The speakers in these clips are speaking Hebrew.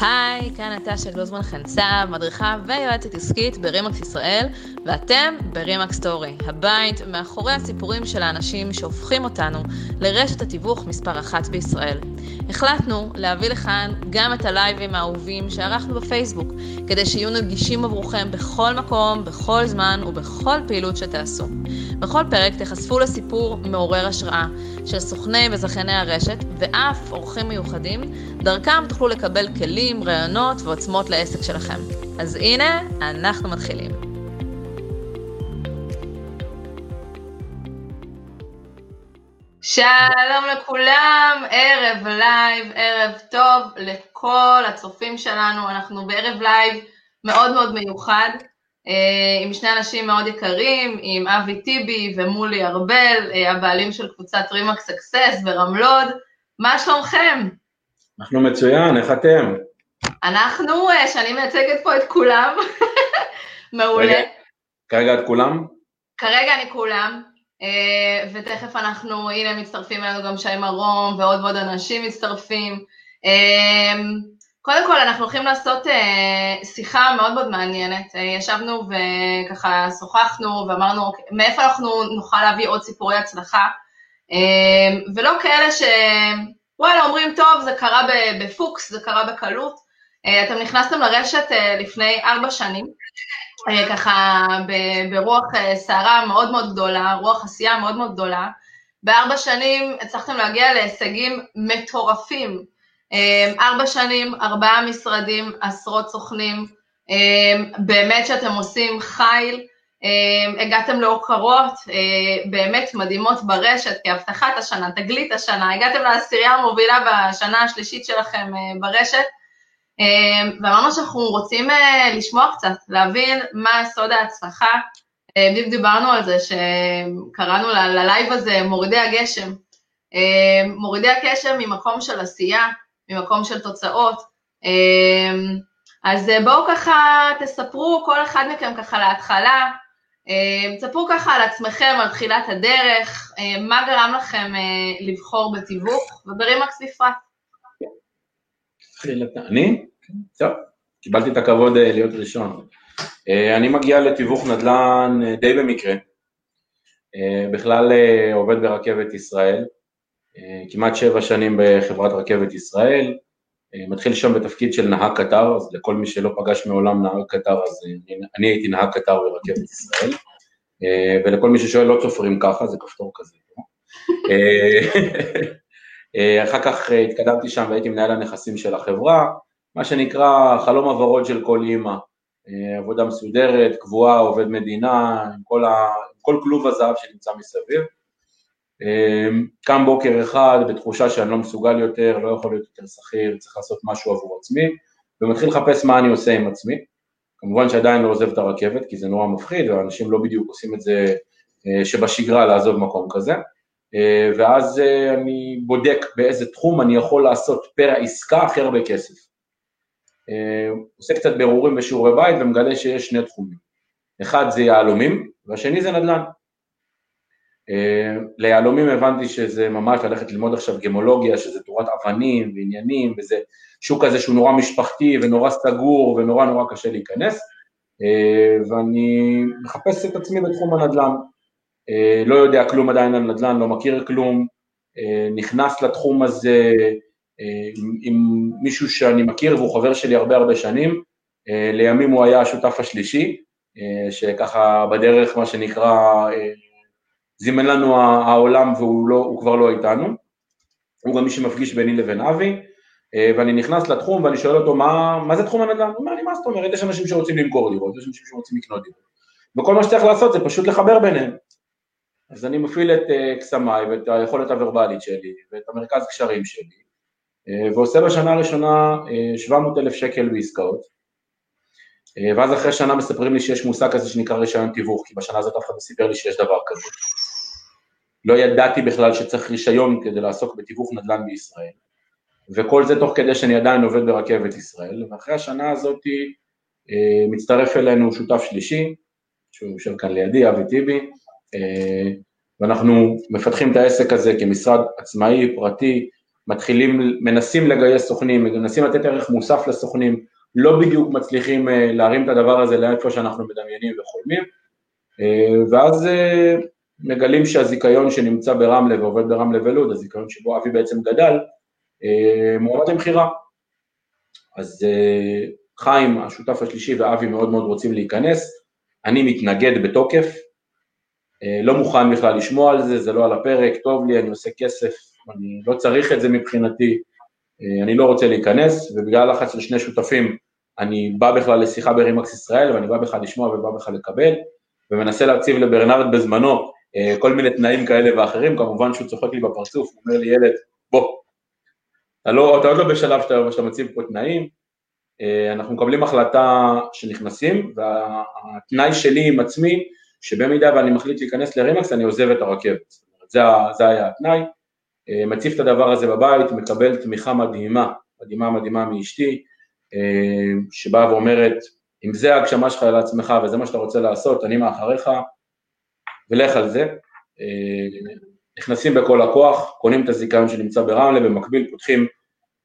היי, כאן נטשה גלוזמן חנצב, מדריכה ויועצת עסקית ברימקס ישראל, ואתם ברימקס סטורי, הבית מאחורי הסיפורים של האנשים שהופכים אותנו לרשת התיווך מספר אחת בישראל. החלטנו להביא לכאן גם את הלייבים האהובים שערכנו בפייסבוק, כדי שיהיו נגישים עבורכם בכל מקום, בכל זמן ובכל פעילות שתעשו. בכל פרק תחשפו לסיפור מעורר השראה של סוכני וזכייני הרשת, ואף אורחים מיוחדים, דרכם תוכלו לקבל כלים, רעיונות ועוצמות לעסק שלכם. אז הנה, אנחנו מתחילים. שלום לכולם, ערב לייב, ערב טוב לכל הצופים שלנו, אנחנו בערב לייב מאוד מאוד מיוחד, אה, עם שני אנשים מאוד יקרים, עם אבי טיבי ומולי ארבל, אה, הבעלים של קבוצת RE/MAX Success ברמלוד, מה שלומכם? אנחנו מצוין, איך אתם? אנחנו, אה, שאני מייצגת פה את כולם, מעולה. כרגע את כולם? כרגע אני כולם, אה, ותכף אנחנו, הנה מצטרפים אלינו גם שי מרום ועוד ועוד אנשים מצטרפים. אה, קודם כל אנחנו הולכים לעשות שיחה מאוד מאוד מעניינת, ישבנו וככה שוחחנו ואמרנו מאיפה אנחנו נוכל להביא עוד סיפורי הצלחה, ולא כאלה ש... וואלה, אומרים, טוב, זה קרה בפוקס, זה קרה בקלות. אה, אתם נכנסתם לרשת אה, לפני ארבע שנים, אה, ככה ברוח סערה מאוד מאוד גדולה, רוח עשייה מאוד מאוד גדולה. בארבע שנים הצלחתם להגיע להישגים מטורפים. ארבע שנים, ארבעה משרדים, עשרות סוכנים, באמת שאתם עושים חיל. הגעתם להוקרות באמת מדהימות ברשת כהבטחת השנה, תגלית השנה, הגעתם לעשירייה המובילה בשנה השלישית שלכם ברשת, ואמרנו שאנחנו רוצים אה, לשמוע קצת, להבין מה סוד ההצלחה. בדיוק דיברנו על זה שקראנו ללייב הזה מורידי הגשם. אמ, מורידי הגשם ממקום של עשייה, ממקום של תוצאות. אז בואו ככה תספרו כל אחד מכם ככה להתחלה, תספרו אה, ככה על עצמכם, על תחילת הדרך, אה, מה גרם לכם אה, לבחור בתיווך, וברימקס בפרט. אני? טוב, קיבלתי את הכבוד להיות ראשון. אני מגיע לתיווך נדל"ן די במקרה. בכלל עובד ברכבת ישראל, כמעט שבע שנים בחברת רכבת ישראל, מתחיל שם בתפקיד של נהג קטר, אז לכל מי שלא פגש מעולם נהג קטר, אז אני, אני הייתי נהג קטר ברכבת ישראל, אה, ולכל מי ששואל לא צופרים ככה, זה כפתור כזה. לא? אה, אחר כך התקדמתי שם והייתי מנהל הנכסים של החברה, מה שנקרא חלום הוורוד של כל אימא, אה, עבודה מסודרת, קבועה, עובד מדינה, עם כל, ה, עם כל כלוב הזהב שנמצא מסביב. אמ, קם בוקר אחד בתחושה שאני לא מסוגל יותר, לא יכול להיות יותר שכיר, צריך לעשות משהו עבור עצמי, ומתחיל לחפש מה אני עושה עם עצמי. כמובן שעדיין לא עוזב את הרכבת, כי זה נורא מפחיד, ואנשים לא בדיוק עושים את זה אה, שבשגרה לעזוב מקום כזה. אה, ואז אה, אני בודק באיזה תחום אני יכול לעשות פר העסקה הכי הרבה כסף. עושה קצת בירורים בשיעורי בית ומגלה שיש שני תחומים. אחד זה יהלומים, והשני זה נדל"ן. אה, ליהלומים הבנתי שזה ממש ללכת ללמוד עכשיו גמולוגיה, שזה תורת אבנים ועניינים, וזה שוק כזה שהוא נורא משפחתי ונורא סגור ונורא נורא קשה להיכנס, אה, ואני מחפש את עצמי בתחום הנדל"ן. אה, לא יודע כלום עדיין על נדל"ן, לא מכיר כלום, נכנס לתחום הזה עם, עם מישהו שאני מכיר והוא חבר שלי הרבה הרבה שנים, לימים הוא היה השותף השלישי, שככה בדרך מה שנקרא זימן לנו העולם והוא לא, כבר לא איתנו, הוא גם מי שמפגיש ביני לבין אבי, אה, ואני נכנס לתחום ואני שואל אותו מה, מה זה תחום הנדל"ן, הוא אומר לי מה זאת אומרת, יש אנשים שרוצים למכור דירות, יש אנשים שרוצים לקנות דירות, וכל מה שצריך לעשות זה פשוט לחבר ביניהם. אז אני מפעיל את אה, קסמיי ואת היכולת הוורבלית שלי ואת המרכז קשרים שלי, אה, ועושה בשנה הראשונה 700 אלף שקל בעסקאות, ואז אחרי שנה מספרים לי שיש מושג כזה שנקרא רישיון תיווך, כי בשנה הזאת אף אחד לא סיפר לי שיש דבר כזה. לא ידעתי בכלל שצריך רישיון כדי לעסוק בתיווך נדל"ן בישראל, וכל זה תוך כדי שאני עדיין עובד ברכבת ישראל, ואחרי השנה הזאת אה, מצטרף אלינו שותף שלישי, שהוא יושב כאן לידי, אבי טיבי, אה, ואנחנו מפתחים את העסק הזה כמשרד עצמאי, פרטי, מתחילים, מנסים לגייס סוכנים, מנסים לתת ערך מוסף לסוכנים, לא בדיוק מצליחים להרים את הדבר הזה לאיפה שאנחנו מדמיינים וחולמים, ואז מגלים שהזיכיון שנמצא ברמלה ועובד ברמלה ולוד, הזיכיון שבו אבי בעצם גדל, מועמד למכירה. אז חיים, השותף השלישי, ואבי מאוד מאוד רוצים להיכנס, אני מתנגד בתוקף, אה, לא מוכן בכלל לשמוע על זה, זה לא על הפרק, טוב לי, אני עושה כסף, אני לא צריך את זה מבחינתי, אה, אני לא רוצה להיכנס, ובגלל לחץ של שני שותפים, אני בא בכלל לשיחה ברימקס ישראל, ואני בא בכלל לשמוע ובא בכלל לקבל, ומנסה להציב לברנרד בזמנו אה, כל מיני תנאים כאלה ואחרים, כמובן שהוא צוחק לי בפרצוף, הוא אומר לי, ילד, בוא, אתה, לא, אתה עוד לא בשלב שאתה, שאתה מציב פה תנאים, אנחנו מקבלים החלטה שנכנסים, והתנאי שלי עם עצמי, שבמידה ואני מחליט להיכנס לרימקס אני עוזב את הרכבת, זה, זה היה התנאי, אה, מציף את הדבר הזה בבית, מקבל תמיכה מדהימה, מדהימה מדהימה מאשתי, אה, שבאה ואומרת, אם זה ההגשמה שלך לעצמך וזה מה שאתה רוצה לעשות, אני מאחריך, ולך על זה. אה, נכנסים בכל הכוח, קונים את הזיכיון שנמצא ברמלה, במקביל פותחים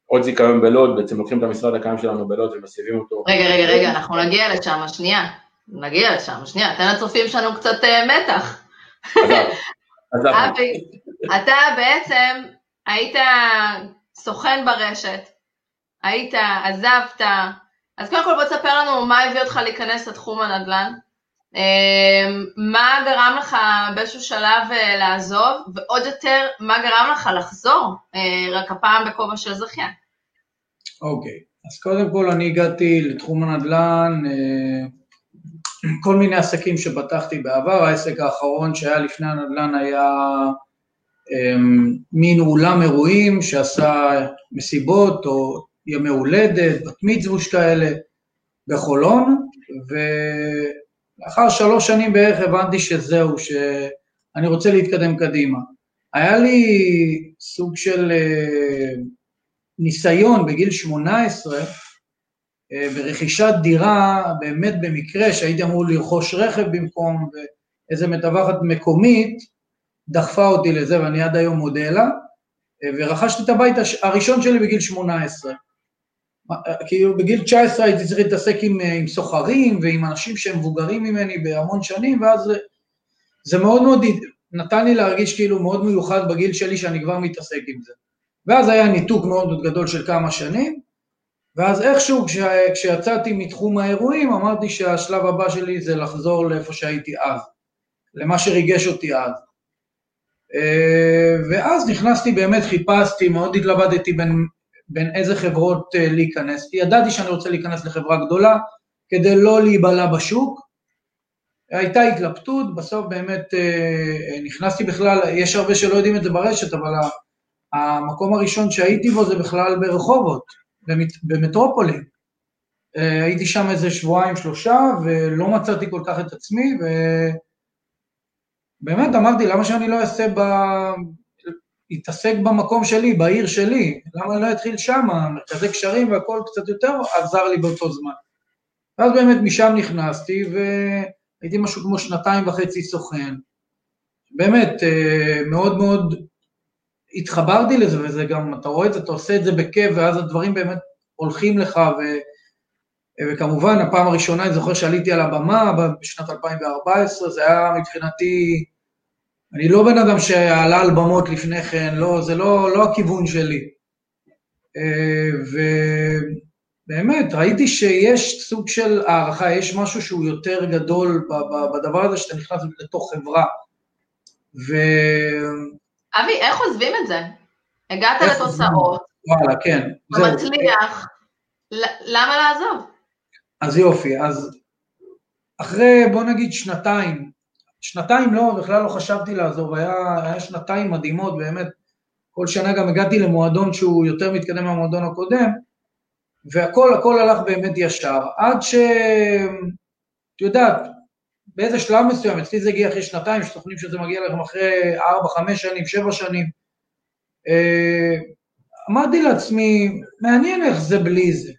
עוד זיכיון בלוד, בעצם לוקחים את המשרד הקיים שלנו בלוד ומסביבים אותו. רגע, רגע, רגע, אנחנו נגיע לשם, שנייה. נגיע לשם, שנייה, תן לצופים שלנו קצת מתח. אבי, אתה בעצם היית סוכן ברשת, היית, עזבת, אז קודם כל בוא תספר לנו מה הביא אותך להיכנס לתחום הנדל"ן, אמ, מה גרם לך באיזשהו שלב אה, לעזוב, ועוד יותר, מה גרם לך לחזור, אה, רק הפעם בכובע של זכיין. אוקיי, okay. אז קודם כל אני הגעתי לתחום הנדל"ן כל מיני עסקים שפתחתי בעבר, העסק האחרון שהיה לפני הנדל"ן היה מין אולם אירועים שעשה מסיבות או ימי הולדת, בת מצווש כאלה בחולון, ולאחר שלוש שנים בערך הבנתי שזהו, שאני רוצה להתקדם קדימה. היה לי סוג של uh, ניסיון בגיל 18, אה, ברכישת דירה, באמת במקרה שהייתי אמור לרכוש רכב במקום, ואיזה מתווכת מקומית דחפה אותי לזה, ואני עד היום מודה לה, אה, ורכשתי את הבית הראשון שלי בגיל 18. אה, כאילו בגיל 19 הייתי צריך להתעסק עם, עם סוחרים ועם אנשים שהם מבוגרים ממני בהמון שנים, ואז זה, זה מאוד מאוד נתן לי להרגיש כאילו מאוד מיוחד בגיל שלי שאני כבר מתעסק עם זה. ואז היה ניתוק מאוד מאוד גדול של כמה שנים, ואז איכשהו כש, כשיצאתי מתחום האירועים אמרתי שהשלב הבא שלי זה לחזור לאיפה שהייתי אז, למה שריגש אותי אז. אה, ואז נכנסתי, באמת חיפשתי, מאוד התלבטתי בין, בין איזה חברות אה, להיכנס, ידעתי שאני רוצה להיכנס לחברה גדולה כדי לא להיבלע בשוק. הייתה התלבטות, בסוף באמת אה, נכנסתי בכלל, יש הרבה שלא יודעים את זה ברשת, אבל המקום הראשון שהייתי בו זה בכלל ברחובות. במטרופולין. הייתי שם איזה שבועיים, שלושה, ולא מצאתי כל כך את עצמי, ובאמת אמרתי, למה שאני לא אעשה ב... אתעסק במקום שלי, בעיר שלי, למה לא אתחיל שם, מרכזי קשרים והכל קצת יותר עזר לי באותו זמן. ואז באמת משם נכנסתי, והייתי משהו כמו שנתיים וחצי סוכן. באמת, אה, מאוד מאוד התחברתי לזה, וזה גם, אתה רואה את זה, אתה עושה את זה בכיף, ואז הדברים באמת הולכים לך, ו, וכמובן, הפעם הראשונה, אני זוכר שעליתי על הבמה בשנת 2014, זה היה מבחינתי, אני לא בן אדם שעלה על במות לפני כן, לא, זה לא, לא הכיוון שלי. אה, ובאמת, ראיתי שיש סוג של הערכה, יש משהו שהוא יותר גדול בדבר הזה, שאתה נכנס לתוך חברה. ו... אבי, איך עוזבים את זה? הגעת לתוצאות. וואלה, כן. מצליח, למה לעזוב? אז יופי, אז אחרי, בוא נגיד, שנתיים, שנתיים לא, בכלל לא חשבתי לעזוב, היה, היה שנתיים מדהימות, באמת, כל שנה גם הגעתי למועדון שהוא יותר מתקדם מהמועדון הקודם, והכל, הכל הלך באמת ישר, עד ש... את יודעת, באיזה שלב מסוים, אצלי זה הגיע אחרי שנתיים, יש שזה מגיע לכם אחרי ארבע, חמש שנים, שבע שנים. אה, אמרתי לעצמי, מעניין איך זה בלי זה.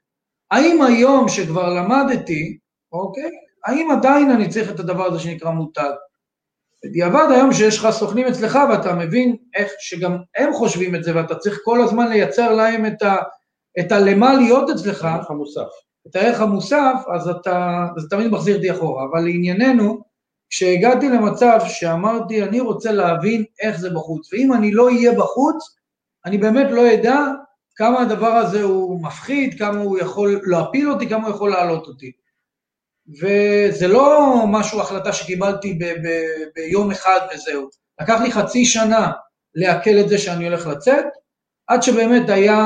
האם היום שכבר למדתי, אוקיי, האם עדיין אני צריך את הדבר הזה שנקרא מותג? בדיעבד היום שיש לך סוכנים אצלך ואתה מבין איך שגם הם חושבים את זה ואתה צריך כל הזמן לייצר להם את, ה, את הלמה להיות אצלך, הערך המוסף. את הערך המוסף, אז אתה, זה תמיד מחזיר אותי אחורה. אבל לענייננו, כשהגעתי למצב שאמרתי, אני רוצה להבין איך זה בחוץ, ואם אני לא אהיה בחוץ, אני באמת לא אדע כמה הדבר הזה הוא מפחיד, כמה הוא יכול להפיל אותי, כמה הוא יכול להעלות אותי. וזה לא משהו, החלטה שקיבלתי ב- ב- ביום אחד וזהו. לקח לי חצי שנה לעכל את זה שאני הולך לצאת, עד שבאמת היה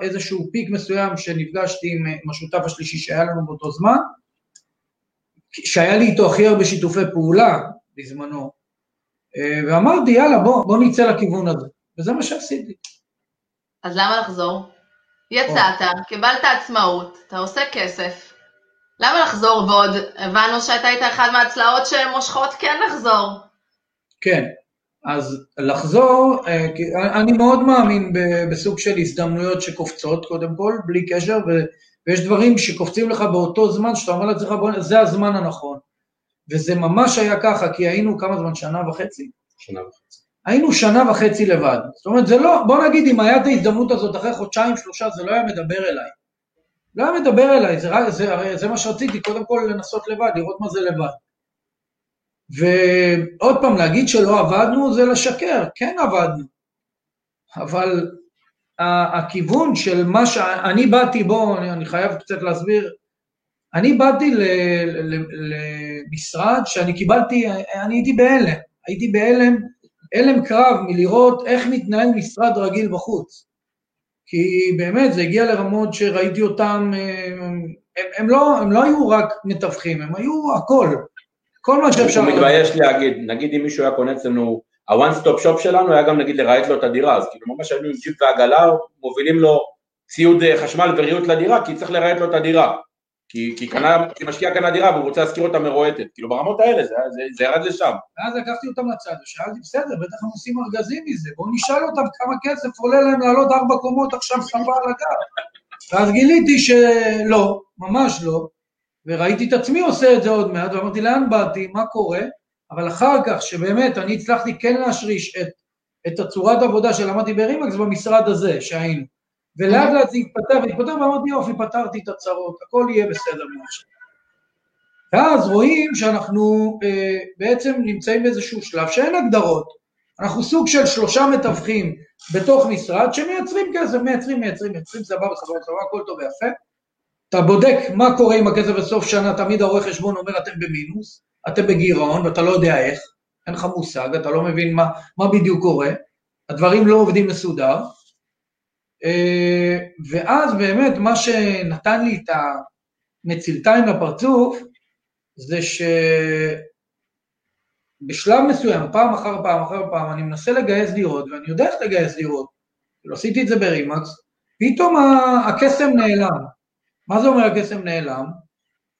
איזשהו פיק מסוים שנפגשתי עם השותף השלישי שהיה לנו באותו זמן, שהיה לי איתו הכי הרבה שיתופי פעולה בזמנו, אה, ואמרתי, יאללה, בוא, בוא נצא לכיוון הזה. וזה מה שעשיתי. אז למה לחזור? יצאת, קיבלת עצמאות, אתה עושה כסף. למה לחזור ועוד? הבנו שאתה היית אחד מהצלעות שמושכות כן לחזור. כן, אז לחזור, אה, אני מאוד מאמין בסוג של הזדמנויות שקופצות, קודם כל, בלי קשר, ויש דברים שקופצים לך באותו זמן, שאתה אומר לעצמך, זה הזמן הנכון. וזה ממש היה ככה, כי היינו כמה זמן, שנה וחצי? שנה וחצי. היינו שנה וחצי לבד. זאת אומרת, זה לא, בוא נגיד, אם היה את ההזדמנות הזאת אחרי חודשיים, שלושה, זה לא היה מדבר אליי. לא היה מדבר אליי, זה, רק- זה, זה מה שרציתי, קודם כל לנסות לבד, לראות מה זה לבד. ועוד פעם, להגיד שלא עבדנו זה לשקר, כן עבדנו. אבל הכיוון של מה שאני באתי בו, אני, אני חייב קצת להסביר, אני באתי למשרד שאני קיבלתי, אני הייתי בהלם, הייתי בהלם, הלם קרב מלראות איך מתנהל משרד רגיל בחוץ. כי באמת זה הגיע לרמות שראיתי אותם, אה, הם, הם, לא, הם לא היו רק מתווכים, הם היו הכל, כל מה שאפשר. הוא מתבייש להגיד, נגיד אם מישהו היה קונה אצלנו, ה-one stop shop שלנו היה גם נגיד לרהט לו את הדירה, אז כאילו ממש היינו עם ג'יפ ועגלה, מובילים לו ציוד אה, חשמל וריהוט לדירה, כי צריך לרהט לו את הדירה. כי, כי, קנה, כי משקיע קנה דירה והוא רוצה להשכיר אותה מרועטת, כאילו ברמות האלה, זה, זה, זה ירד לשם. ואז לקחתי אותם לצד ושאלתי, בסדר, בטח הם עושים ארגזים מזה, בואו נשאל אותם כמה כסף עולה להם לעלות ארבע קומות עכשיו ספה על הגב. ואז גיליתי שלא, ממש לא, וראיתי את עצמי עושה את זה עוד מעט, ואמרתי, לאן באתי, מה קורה? אבל אחר כך, שבאמת אני הצלחתי כן להשריש את, את הצורת עבודה שלמדתי ברימקס במשרד הזה שהיינו. ולאט לאט זה התפתח והתפתח, ואמרתי, יופי, פתרתי את הצרות, הכל יהיה בסדר מעכשיו. ואז רואים שאנחנו אה, בעצם נמצאים באיזשהו שלב שאין הגדרות. אנחנו סוג של שלושה מתווכים בתוך משרד שמייצרים כסף, מייצרים, מייצרים, מייצרים, סבבה, סבבה, סבבה, הכל טוב ויפה. אתה בודק מה קורה עם הכסף בסוף שנה, תמיד הרואה חשבון אומר אתם במינוס, אתם בגירעון ואתה לא יודע איך, אין לך מושג, אתה לא מבין מה, מה בדיוק קורה, הדברים לא עובדים מסודר. אה, ואז באמת מה שנתן לי את המצילתיים לפרצוף, זה שבשלב מסוים, פעם אחר פעם אחר פעם, אני מנסה לגייס דירות, ואני יודע איך לגייס דירות, כאילו עשיתי את זה ברימקס, פתאום הקסם נעלם. מה זה אומר הקסם נעלם?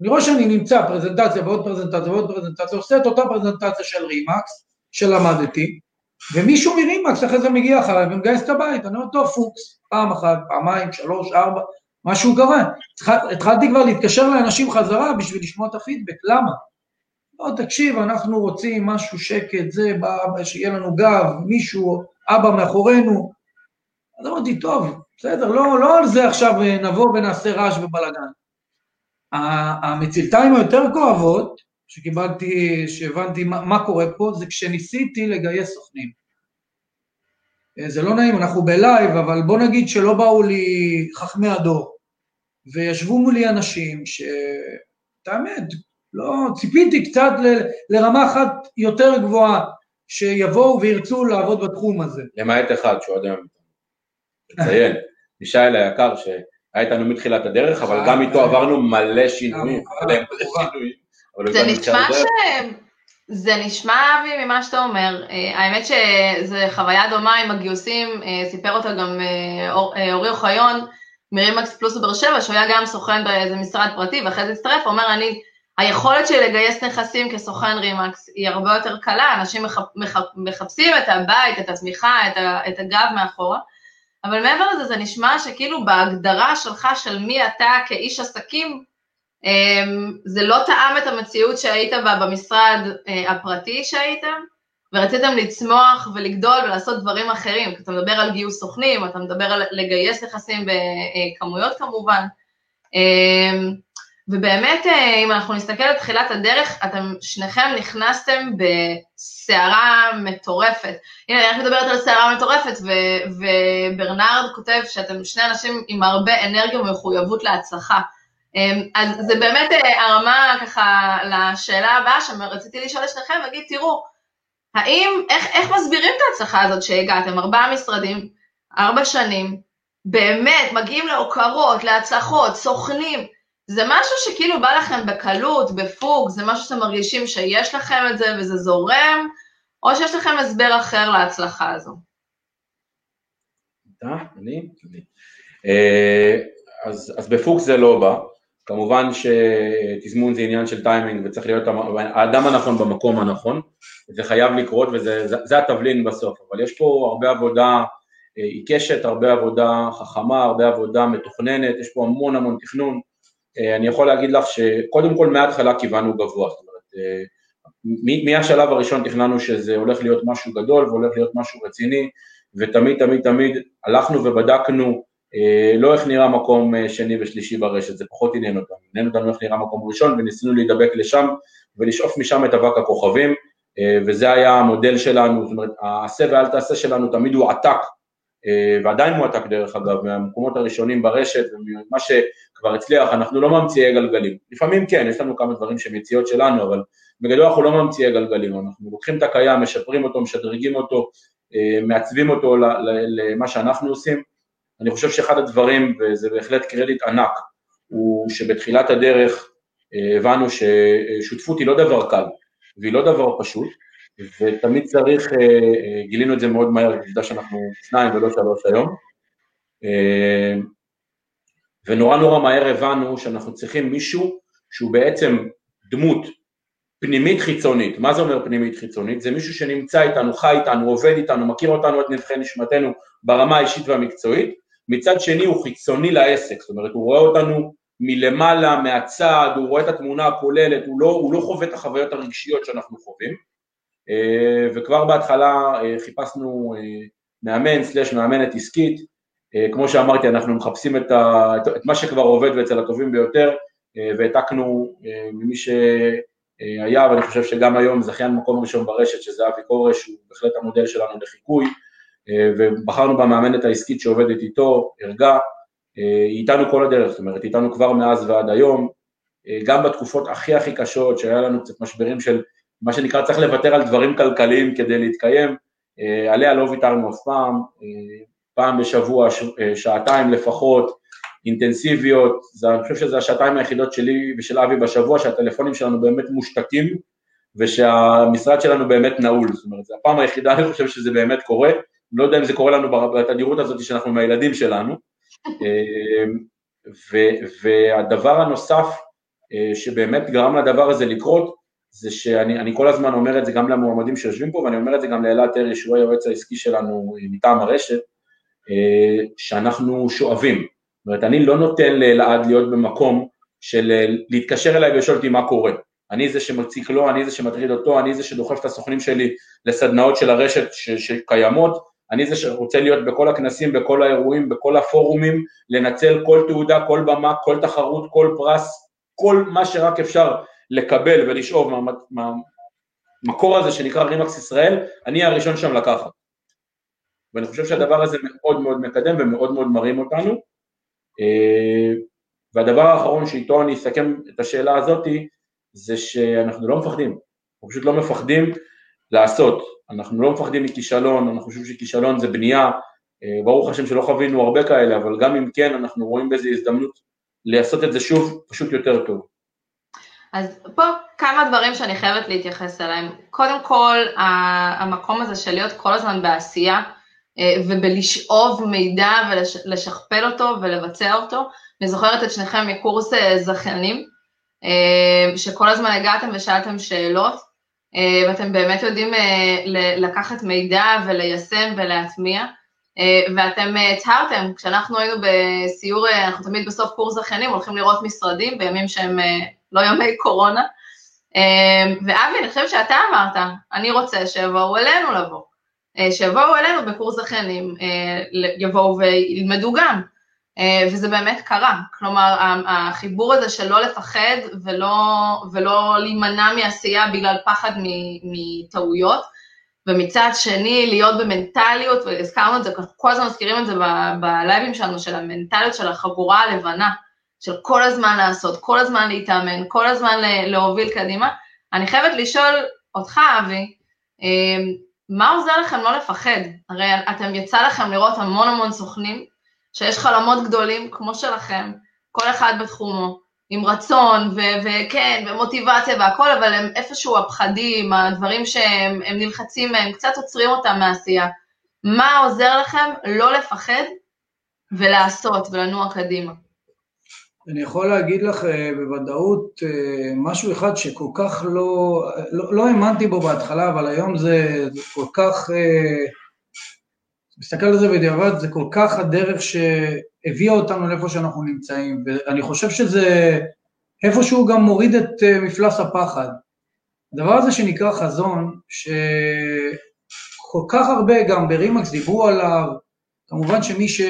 אני רואה שאני נמצא פרזנטציה ועוד פרזנטציה ועוד פרזנטציה, עושה את אותה פרזנטציה של רימקס, שלמדתי, ומישהו מרימקס אחרי זה מגיע אחריי ומגייס את הבית, אני אומר, טוב, פוקס, פעם אחת, פעמיים, שלוש, ארבע, משהו קרה. התח- התחלתי כבר להתקשר לאנשים חזרה בשביל לשמוע את הפידבק, למה? לא, תקשיב, אנחנו רוצים משהו שקט, זה, שיהיה לנו גב, מישהו, אבא מאחורינו. אז אמרתי, טוב, בסדר, לא, לא על זה עכשיו אה, נבוא ונעשה רעש ובלאגן. ה- המצילתיים היותר כואבות, שקיבלתי, שהבנתי מה, מה קורה פה, זה כשניסיתי לגייס סוכנים. אה, זה לא נעים, אנחנו בלייב, אבל בוא נגיד שלא באו לי חכמי הדור, וישבו מולי אנשים ש... את האמת, לא, ציפיתי קצת ל, לרמה אחת יותר גבוהה, שיבואו וירצו לעבוד בתחום הזה. למעט אחד שהוא עד היום. לציין, מישאל היקר שהיה איתנו מתחילת הדרך, אבל גם איתו עברנו מלא שינויים. זה נשמע ש... זה נשמע, אבי, ממה שאתה אומר. אה, האמת שזו חוויה דומה עם הגיוסים, אה, סיפר אותה גם אה, אור- אורי אוחיון מרימקס פלוס בבאר שבע, שהוא היה גם סוכן באיזה משרד פרטי, ואחרי זה הצטרף, הוא אומר, אני, היכולת שלי לגייס נכסים כסוכן רימקס היא הרבה יותר קלה, אנשים מח, מח, מחפשים את הבית, את התמיכה, את, ה, את הגב מאחורה, אבל מעבר לזה, זה נשמע שכאילו בהגדרה שלך של מי אתה כאיש עסקים, זה לא טעם את המציאות שהיית בה במשרד אה, הפרטי שהיית, ורציתם לצמוח ולגדול ולעשות דברים אחרים, כי אתה מדבר על גיוס סוכנים, אתה מדבר על לגייס נכסים בכמויות כמובן, אמ, ובאמת, אה, אם אנחנו נסתכל על תחילת הדרך, אתם שניכם נכנסתם בסערה מטורפת. הנה, אני רק מדברת על סערה מטורפת, ו- וברנרד כותב שאתם שני אנשים עם הרבה אנרגיה ומחויבות להצלחה. אמ, אז זה באמת אה, הרמה ככה לשאלה הבאה שרציתי לשאול את שניכם, להגיד, תראו, האם, איך, איך מסבירים את ההצלחה הזאת שהגעתם? ארבעה משרדים, ארבע שנים, באמת, מגיעים להוקרות, להצלחות, סוכנים, זה משהו שכאילו בא לכם בקלות, בפוג, זה משהו שאתם מרגישים שיש לכם את זה וזה זורם, או שיש לכם הסבר אחר להצלחה הזו? אתה? אני? אה, אז, אז זה לא בא, כמובן שתזמון זה עניין של טיימינג וצריך להיות האדם הנכון במקום הנכון, זה חייב לקרות וזה זה, זה התבלין בסוף, אבל יש פה הרבה עבודה אה, עיקשת, הרבה עבודה חכמה, הרבה עבודה מתוכננת, יש פה המון המון תכנון, אה, אני יכול להגיד לך שקודם כל מההתחלה כיוונו גבוה, זאת אומרת, אה, מהשלב הראשון תכננו שזה הולך להיות משהו גדול והולך להיות משהו רציני, ותמיד תמיד תמיד הלכנו ובדקנו לא איך נראה מקום שני ושלישי ברשת, זה פחות עניין אותנו, עניין אותנו איך נראה מקום ראשון וניסינו להידבק לשם ולשאוף משם את אבק הכוכבים, וזה היה המודל שלנו, זאת אומרת, העשה ואל תעשה שלנו תמיד הוא עתק אה, ועדיין מועתק דרך אגב, מהמקומות הראשונים ברשת ומה שכבר הצליח, אנחנו לא ממציאי גלגלים. לפעמים כן, יש לנו כמה דברים שהם יציאות שלנו, אבל בגדול אנחנו לא ממציאי גלגלים, אנחנו לוקחים את הקיים, משפרים אותו, משדרגים אותו, אה, מעצבים אותו למה שאנחנו עושים. אני חושב שאחד הדברים, וזה בהחלט קרדיט ענק, הוא שבתחילת הדרך אה, הבנו ששותפות היא לא דבר קל, והיא לא דבר פשוט, ותמיד צריך, אה, אה, גילינו את זה מאוד מהר, עובדה שאנחנו שניים ולא שלוש היום, ונורא נורא מהר הבנו שאנחנו צריכים מישהו שהוא בעצם דמות פנימית חיצונית, מה זה אומר פנימית חיצונית? זה מישהו שנמצא איתנו, חי איתנו, עובד איתנו, מכיר אותנו את נבחי נשמתנו ברמה האישית והמקצועית, מצד שני הוא חיצוני לעסק, זאת אומרת הוא רואה אותנו מלמעלה, מהצד, הוא רואה את התמונה הכוללת, הוא לא, הוא לא חווה את החוויות הרגשיות שאנחנו חווים, אה, וכבר בהתחלה אה, חיפשנו אה, מאמן סלש מאמנת עסקית, כמו שאמרתי אנחנו מחפשים את, ה, את מה שכבר עובד ואצל הטובים ביותר והעתקנו ממי שהיה ואני חושב שגם היום זכיין מקום ראשון ברשת שזה אבי כורש, הוא בהחלט המודל שלנו לחיקוי ובחרנו במאמנת העסקית שעובדת איתו, ערגה, היא איתנו כל הדרך, זאת אומרת איתנו כבר מאז ועד היום, גם בתקופות הכי הכי קשות שהיה לנו קצת משברים של מה שנקרא צריך לוותר על דברים כלכליים כדי להתקיים, אה, עליה לא ויתרנו אף פעם, אה, פעם בשבוע, אה, שעתיים לפחות, אינטנסיביות, זה, אני חושב שזה השעתיים היחידות שלי ושל אבי בשבוע, שהטלפונים שלנו באמת מושתקים ושהמשרד שלנו באמת נעול, זאת אומרת, זו הפעם היחידה, אני חושב שזה באמת קורה, לא יודע אם זה קורה לנו בתדירות הזאת שאנחנו עם הילדים שלנו, והדבר הנוסף שבאמת גרם לדבר הזה לקרות, זה שאני כל הזמן אומר את זה גם למועמדים שיושבים פה, ואני אומר את זה גם לאלעד טרי, שהוא היועץ העסקי שלנו מטעם הרשת, אה, שאנחנו שואבים. זאת אומרת, אני לא נותן לאלעד להיות במקום של אה, להתקשר אליי ולשאול אותי מה קורה. אני זה שמציק לו, אני זה שמטריד אותו, אני זה שדוחף את הסוכנים שלי לסדנאות של הרשת ש- שקיימות, אני זה שרוצה להיות בכל הכנסים, בכל האירועים, בכל הפורומים, לנצל כל תעודה, כל במה, כל תחרות, כל פרס, כל מה שרק אפשר לקבל ולשאוב מהמקור מה, הזה שנקרא רימקס ישראל, אני הראשון שם לקחת. ואני חושב שהדבר הזה מאוד מאוד מקדם ומאוד מאוד מרים אותנו. אה, והדבר האחרון שאיתו אני אסכם את השאלה הזאתי, זה שאנחנו לא מפחדים, אנחנו פשוט לא מפחדים לעשות, אנחנו לא מפחדים מכישלון, אנחנו חושבים שכישלון זה בנייה, אה, ברוך השם שלא חווינו הרבה כאלה, אבל גם אם כן, אנחנו רואים בזה הזדמנות לעשות את זה שוב, פשוט יותר טוב. אז פה כמה דברים שאני חייבת להתייחס אליהם. קודם כל, המקום הזה של להיות כל הזמן בעשייה אה, ובלשאוב מידע ולשכפל אותו ולבצע אותו. אני זוכרת את שניכם מקורס אה, זכיינים, שכל הזמן הגעתם ושאלתם שאלות, ואתם באמת יודעים לקחת מידע וליישם ולהטמיע, ואתם הצהרתם, כשאנחנו היינו בסיור, אנחנו תמיד בסוף קורס זכיינים הולכים לראות משרדים בימים שהם לא ימי קורונה, ואבי, אני חושבת שאתה אמרת, אני רוצה שיבואו אלינו לבוא. שיבואו אלינו בקורס זכיינים, יבואו וילמדו גם. וזה באמת קרה. כלומר, החיבור הזה של לא לפחד ולא, ולא להימנע מעשייה בגלל פחד מטעויות, ומצד שני להיות במנטליות, והזכרנו את זה, כל הזמן מזכירים את זה בלייבים שלנו, של המנטליות של החבורה הלבנה, של כל הזמן לעשות, כל הזמן להתאמן, כל הזמן להוביל קדימה. אני חייבת לשאול אותך, אבי, אמ, מה עוזר לכם לא לפחד? הרי אתם יצא לכם לראות המון המון סוכנים, שיש חלומות גדולים כמו שלכם, כל אחד בתחומו, עם רצון, וכן, ומוטיבציה והכל, אבל הם איפשהו הפחדים, הדברים שהם נלחצים מהם, קצת עוצרים אותם מהעשייה. מה עוזר לכם לא לפחד ולעשות ולנוע קדימה? אני יכול להגיד לך אה, בוודאות אה, משהו אחד שכל כך לא, לא, לא האמנתי בו בהתחלה, אבל היום זה, זה כל כך, אה, מסתכל על זה בדיעבד, זה כל כך הדרך שהביאה אותנו לאיפה שאנחנו נמצאים, ואני חושב שזה איפשהו גם מוריד את מפלס הפחד. הדבר הזה שנקרא חזון, שכל כך הרבה גם ברימקס דיברו עליו, כמובן שמי ש...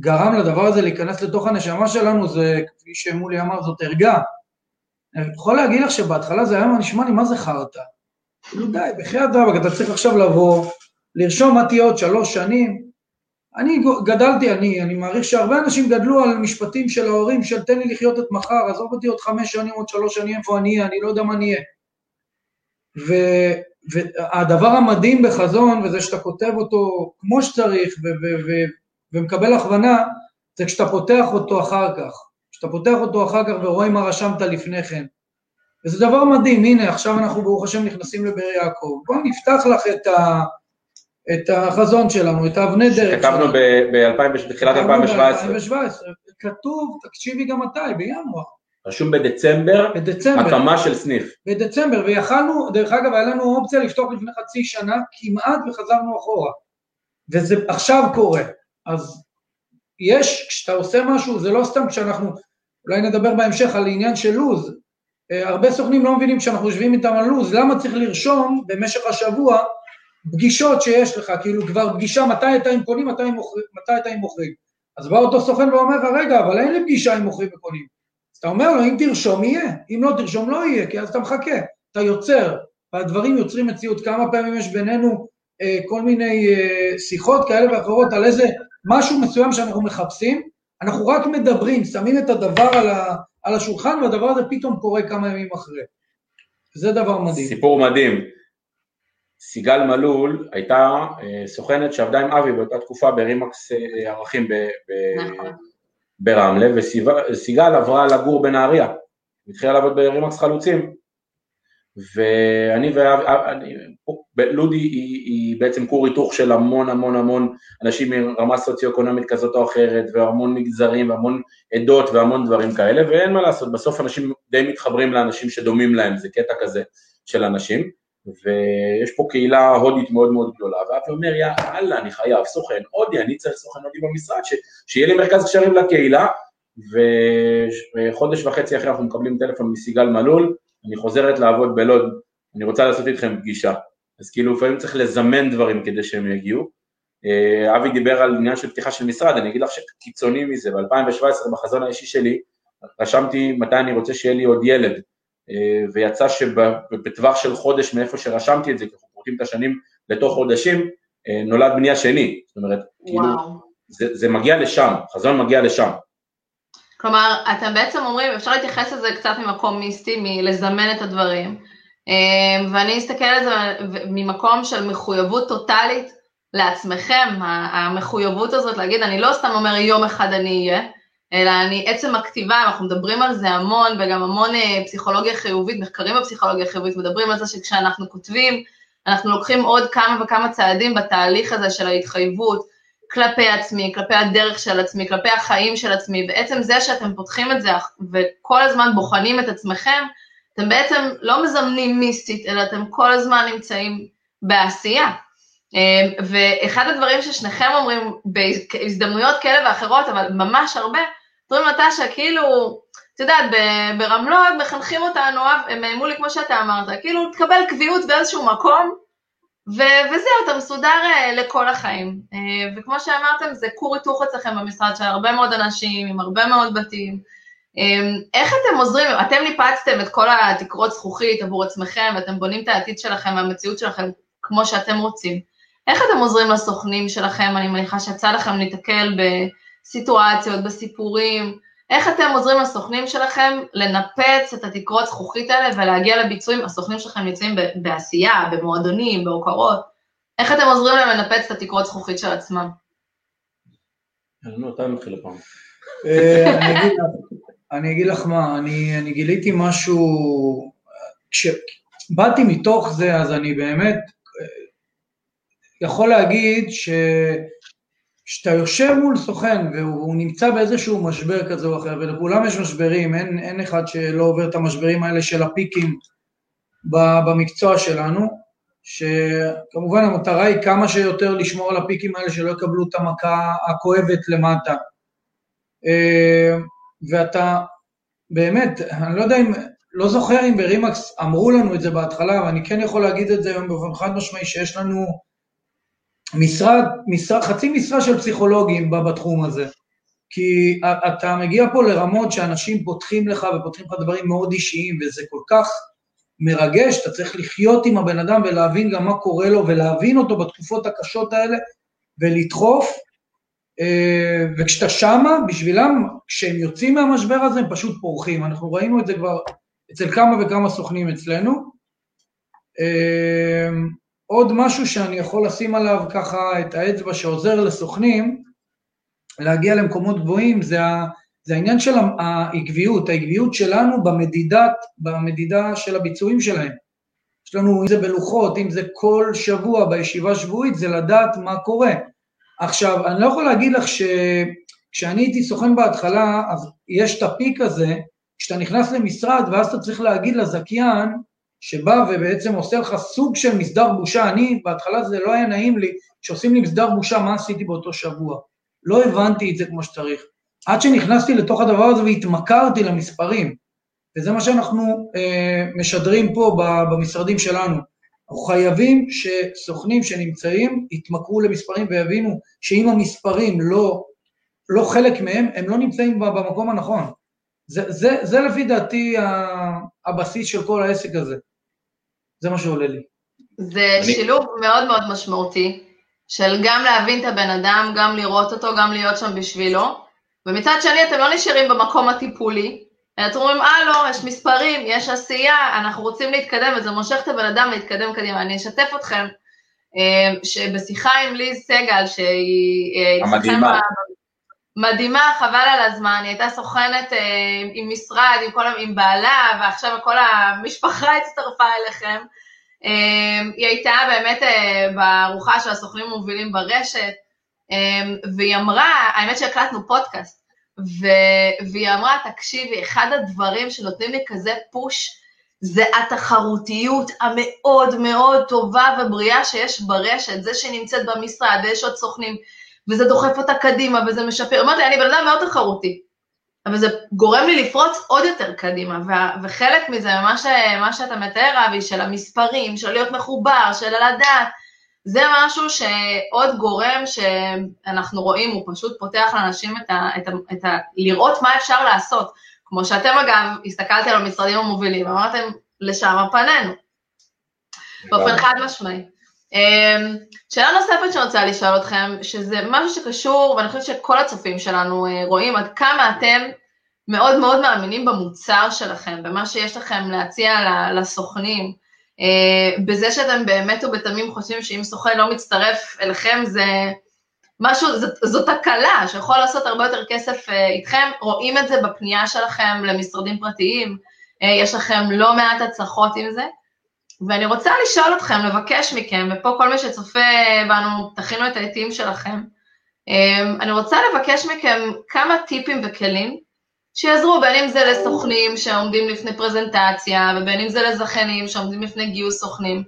גרם לדבר הזה להיכנס לתוך הנשמה שלנו, זה, כפי שמולי אמר, זאת ערגה. אני יכול להגיד לך שבהתחלה זה היה נשמע לי, מה זה חרטא? כאילו די, בחייאת דבק, אתה צריך עכשיו לבוא, לרשום מה תהיה עוד שלוש שנים. אני גדלתי, אני, אני מעריך שהרבה אנשים גדלו על משפטים של ההורים של תן לי לחיות את מחר, עזוב אותי עוד חמש שנים, עוד שלוש שנים, איפה אני אהיה, אני לא יודע מה אני אהיה. והדבר המדהים בחזון, וזה שאתה כותב אותו כמו שצריך, ומקבל הכוונה, זה כשאתה פותח אותו אחר כך. כשאתה פותח אותו אחר כך ורואה מה רשמת לפני כן. וזה דבר מדהים, הנה עכשיו אנחנו ברוך השם נכנסים לבאר יעקב. בואו נפתח לך את, ה, את החזון שלנו, את האבני דרך שלנו. כתבנו בתחילת 2017. 2017. כתוב, תקשיבי גם מתי, בינואר. רשום בדצמבר, בדצמבר, הקמה של סניף. בדצמבר, ויכלנו, דרך אגב, היה לנו אופציה לפתוח לפני חצי שנה, כמעט וחזרנו אחורה. וזה עכשיו קורה. אז יש, כשאתה עושה משהו, זה לא סתם כשאנחנו, אולי נדבר בהמשך על עניין של לו"ז, אה, הרבה סוכנים לא מבינים כשאנחנו יושבים איתם על לו"ז, למה צריך לרשום במשך השבוע פגישות שיש לך, כאילו כבר פגישה, מתי אתה עם קונים, מתי, מוכר, מתי אתה עם מוכרים. אז בא אותו סוכן ואומר לך, רגע, אבל אין לי פגישה עם מוכרים וקונים. אז אתה אומר לו, אם תרשום יהיה, אם לא תרשום לא יהיה, כי אז אתה מחכה, אתה יוצר, והדברים יוצרים מציאות. כמה פעמים יש בינינו אה, כל מיני אה, שיחות כאלה ואחרות על איזה משהו מסוים שאנחנו מחפשים, אנחנו רק מדברים, שמים את הדבר על, ה, על השולחן והדבר הזה פתאום קורה כמה ימים אחרי. זה דבר מדהים. סיפור מדהים. סיגל מלול הייתה אה, סוכנת שעבדה עם אבי באותה תקופה ברימקס אה, ערכים ב, ב, נכון. ברמלה, וסיגל עברה לגור בנהריה, התחילה לעבוד ברימקס חלוצים. ואני ולודי היא, היא בעצם כור היתוך של המון המון המון אנשים מרמה סוציו-אקונומית כזאת או אחרת, והמון מגזרים והמון עדות והמון דברים כאלה, ואין מה לעשות, בסוף אנשים די מתחברים לאנשים שדומים להם, זה קטע כזה של אנשים, ויש פה קהילה הודית מאוד מאוד גדולה, ואף אומר, יאללה, אני חייב סוכן הודי, אני צריך סוכן הודי במשרד, ש, שיהיה לי מרכז קשרים לקהילה, וחודש וחצי אחרי אנחנו מקבלים טלפון מסיגל מלול, אני חוזרת לעבוד בלוד, אני רוצה לעשות איתכם פגישה. אז כאילו לפעמים צריך לזמן דברים כדי שהם יגיעו. אה, אבי דיבר על עניין של פתיחה של משרד, אני אגיד לך שקיצוני מזה, ב-2017 בחזון האישי שלי רשמתי מתי אני רוצה שיהיה לי עוד ילד, ויצא שבטווח של חודש מאיפה שרשמתי את זה, כי אנחנו פורטים את השנים לתוך חודשים, אה, נולד בני השני, זאת אומרת, כאילו, זה, זה מגיע לשם, חזון מגיע לשם. כלומר, אתם בעצם אומרים, אפשר להתייחס לזה קצת ממקום מיסטי, מלזמן את הדברים, אמ, ואני אסתכל על זה ממקום של מחויבות טוטאלית לעצמכם, המחויבות הזאת להגיד, אני לא סתם אומר יום אחד אני אהיה, אלא אני, עצם הכתיבה, אנחנו מדברים על זה המון, וגם המון אה, פסיכולוגיה חיובית, מחקרים בפסיכולוגיה חיובית מדברים על זה שכשאנחנו כותבים, אנחנו לוקחים עוד כמה וכמה צעדים בתהליך הזה של ההתחייבות, כלפי עצמי, כלפי הדרך של עצמי, כלפי החיים של עצמי, בעצם זה שאתם פותחים את זה וכל הזמן בוחנים את עצמכם, אתם בעצם לא מזמנים מיסטית, אלא אתם כל הזמן נמצאים בעשייה. אמ, ואחד הדברים ששניכם אומרים בהזדמנויות כאלה ואחרות, אבל ממש הרבה, אומרים נטשה, כאילו, את יודעת, ברמלות מחנכים אותנו, הם אמרו לי כמו שאתה אמרת, כאילו תקבל קביעות באיזשהו מקום, ו- וזהו, אתה מסודר uh, לכל החיים. Uh, וכמו שאמרתם, זה כור היתוך אצלכם במשרד של הרבה מאוד אנשים, עם הרבה מאוד בתים. Um, איך אתם עוזרים, אתם ניפצתם את כל התקרות זכוכית עבור עצמכם, ואתם בונים את העתיד שלכם והמציאות שלכם כמו שאתם רוצים. איך אתם עוזרים לסוכנים שלכם? אני מניחה שיצא לכם להתקל בסיטואציות, בסיפורים. איך אתם עוזרים לסוכנים שלכם לנפץ את התקרות זכוכית האלה ולהגיע לביצועים? הסוכנים שלכם נמצאים בעשייה, במועדונים, בהוקרות. איך אתם עוזרים להם לנפץ את התקרות זכוכית של עצמם? נו, אתה מתחיל הפעם. אה, אני אגיד לך מה, אני גיליתי משהו, כשבאתי מתוך זה, אז אני באמת אה, יכול להגיד ש... כשאתה יושב מול סוכן והוא נמצא באיזשהו משבר כזה או אחר, ולכולם יש משברים, אין, אין אחד שלא עובר את המשברים האלה של הפיקים במקצוע שלנו, שכמובן המטרה היא כמה שיותר לשמור על הפיקים האלה שלא יקבלו את המכה הכואבת למטה. אה, ואתה, באמת, אני לא יודע אם, לא זוכר אם ברימקס אמרו לנו את זה בהתחלה, ואני כן יכול להגיד את זה היום באופן חד משמעי, שיש לנו משרד, משרד, חצי משרה של פסיכולוגים בתחום הזה. כי אתה מגיע פה לרמות שאנשים פותחים לך ופותחים לך דברים מאוד אישיים, וזה כל כך מרגש, אתה צריך לחיות עם הבן אדם ולהבין גם מה קורה לו, ולהבין אותו בתקופות הקשות האלה, ולדחוף. אה, וכשאתה שמה, בשבילם, כשהם יוצאים מהמשבר הזה, הם פשוט פורחים. אנחנו ראינו את זה כבר אצל כמה וכמה סוכנים אצלנו. עוד משהו שאני יכול לשים עליו ככה את האצבע שעוזר לסוכנים להגיע למקומות גבוהים, זה, ה, זה העניין של העקביות, העקביות שלנו במדידת, במדידה של הביצועים שלהם. יש לנו, אם זה בלוחות, אם זה כל שבוע בישיבה שבועית, זה לדעת מה קורה. עכשיו, אני לא יכול להגיד לך שכשאני הייתי סוכן בהתחלה, אז יש את הפיק הזה, כשאתה נכנס למשרד ואז אתה צריך להגיד לזכיין, שבא ובעצם עושה לך סוג של מסדר בושה. אני, בהתחלה זה לא היה נעים לי, כשעושים לי מסדר בושה, מה עשיתי באותו שבוע. לא הבנתי את זה כמו שצריך. עד שנכנסתי לתוך הדבר הזה והתמכרתי למספרים, וזה מה שאנחנו אה, משדרים פה במשרדים שלנו. אנחנו חייבים שסוכנים שנמצאים יתמכרו למספרים ויבינו שאם המספרים לא, לא חלק מהם, הם לא נמצאים במקום הנכון. זה, זה, זה לפי דעתי הבסיס של כל העסק הזה. זה מה שעולה לי. זה אני... שילוב מאוד מאוד משמעותי, של גם להבין את הבן אדם, גם לראות אותו, גם להיות שם בשבילו, ומצד שני אתם לא נשארים במקום הטיפולי, אלא אתם אומרים, אה לא, יש מספרים, יש עשייה, אנחנו רוצים להתקדם, וזה מושך את הבן אדם להתקדם קדימה. אני אשתף אתכם אה, שבשיחה עם ליז סגל, שהיא... אה, המדהימה. מדהימה, חבל על הזמן, היא הייתה סוכנת אה, עם משרד, עם, כל, עם בעלה, ועכשיו כל המשפחה הצטרפה אליכם. אה, היא הייתה באמת אה, בארוחה של הסוכנים המובילים ברשת, אה, והיא אמרה, האמת שהקלטנו פודקאסט, ו, והיא אמרה, תקשיבי, אחד הדברים שנותנים לי כזה פוש, זה התחרותיות המאוד מאוד טובה ובריאה שיש ברשת, זה שנמצאת במשרד ויש עוד סוכנים, וזה דוחף אותה קדימה, וזה משפר. אמרתי, אני בן אדם מאוד תחרותי, אבל זה גורם לי לפרוץ עוד יותר קדימה, וחלק מזה, מה, ש, מה שאתה מתאר, אבי, של המספרים, של להיות מחובר, של לדעת, זה משהו שעוד גורם שאנחנו רואים, הוא פשוט פותח לאנשים את ה, את ה, את ה... לראות מה אפשר לעשות. כמו שאתם אגב, הסתכלתם על המשרדים המובילים, אמרתם, לשם פנינו. באופן חד משמעי. אמ, שאלה נוספת שאני רוצה לשאול אתכם, שזה משהו שקשור, ואני חושבת שכל הצופים שלנו אה, רואים עד כמה אתם מאוד מאוד מאמינים במוצר שלכם, במה שיש לכם להציע לסוכנים, אה, בזה שאתם באמת ובתמים חושבים שאם סוכן לא מצטרף אליכם זה משהו, זאת הקלה שיכול לעשות הרבה יותר כסף אה, איתכם, רואים את זה בפנייה שלכם למשרדים פרטיים, יש לכם לא מעט הצלחות עם זה. ואני רוצה לשאול אתכם, לבקש מכם, ופה כל מי שצופה בנו, תכינו את העטים שלכם, אמ, אני רוצה לבקש מכם כמה טיפים וכלים שיעזרו, בין אם זה לסוכנים שעומדים לפני פרזנטציה, ובין אם זה לזכיינים שעומדים לפני גיוס סוכנים,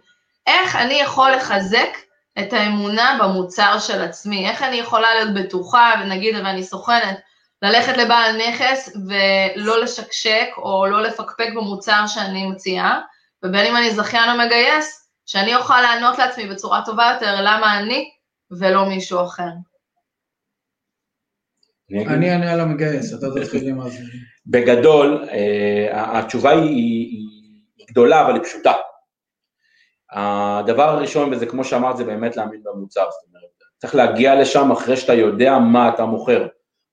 איך אני יכול לחזק את האמונה במוצר של עצמי, איך אני יכולה להיות בטוחה, ונגיד, ואני סוכנת, ללכת לבעל נכס ולא לשקשק או לא לפקפק במוצר שאני מציעה, ובין אם אני זכיין או מגייס, שאני אוכל לענות לעצמי בצורה טובה יותר למה אני ולא מישהו אחר. אני אענה על המגייס, אתה תתחיל עם זה. בגדול, אה, התשובה היא גדולה אבל היא פשוטה. הדבר הראשון, וזה כמו שאמרת, זה באמת להאמין במוצר, זאת אומרת, צריך להגיע לשם אחרי שאתה יודע מה אתה מוכר,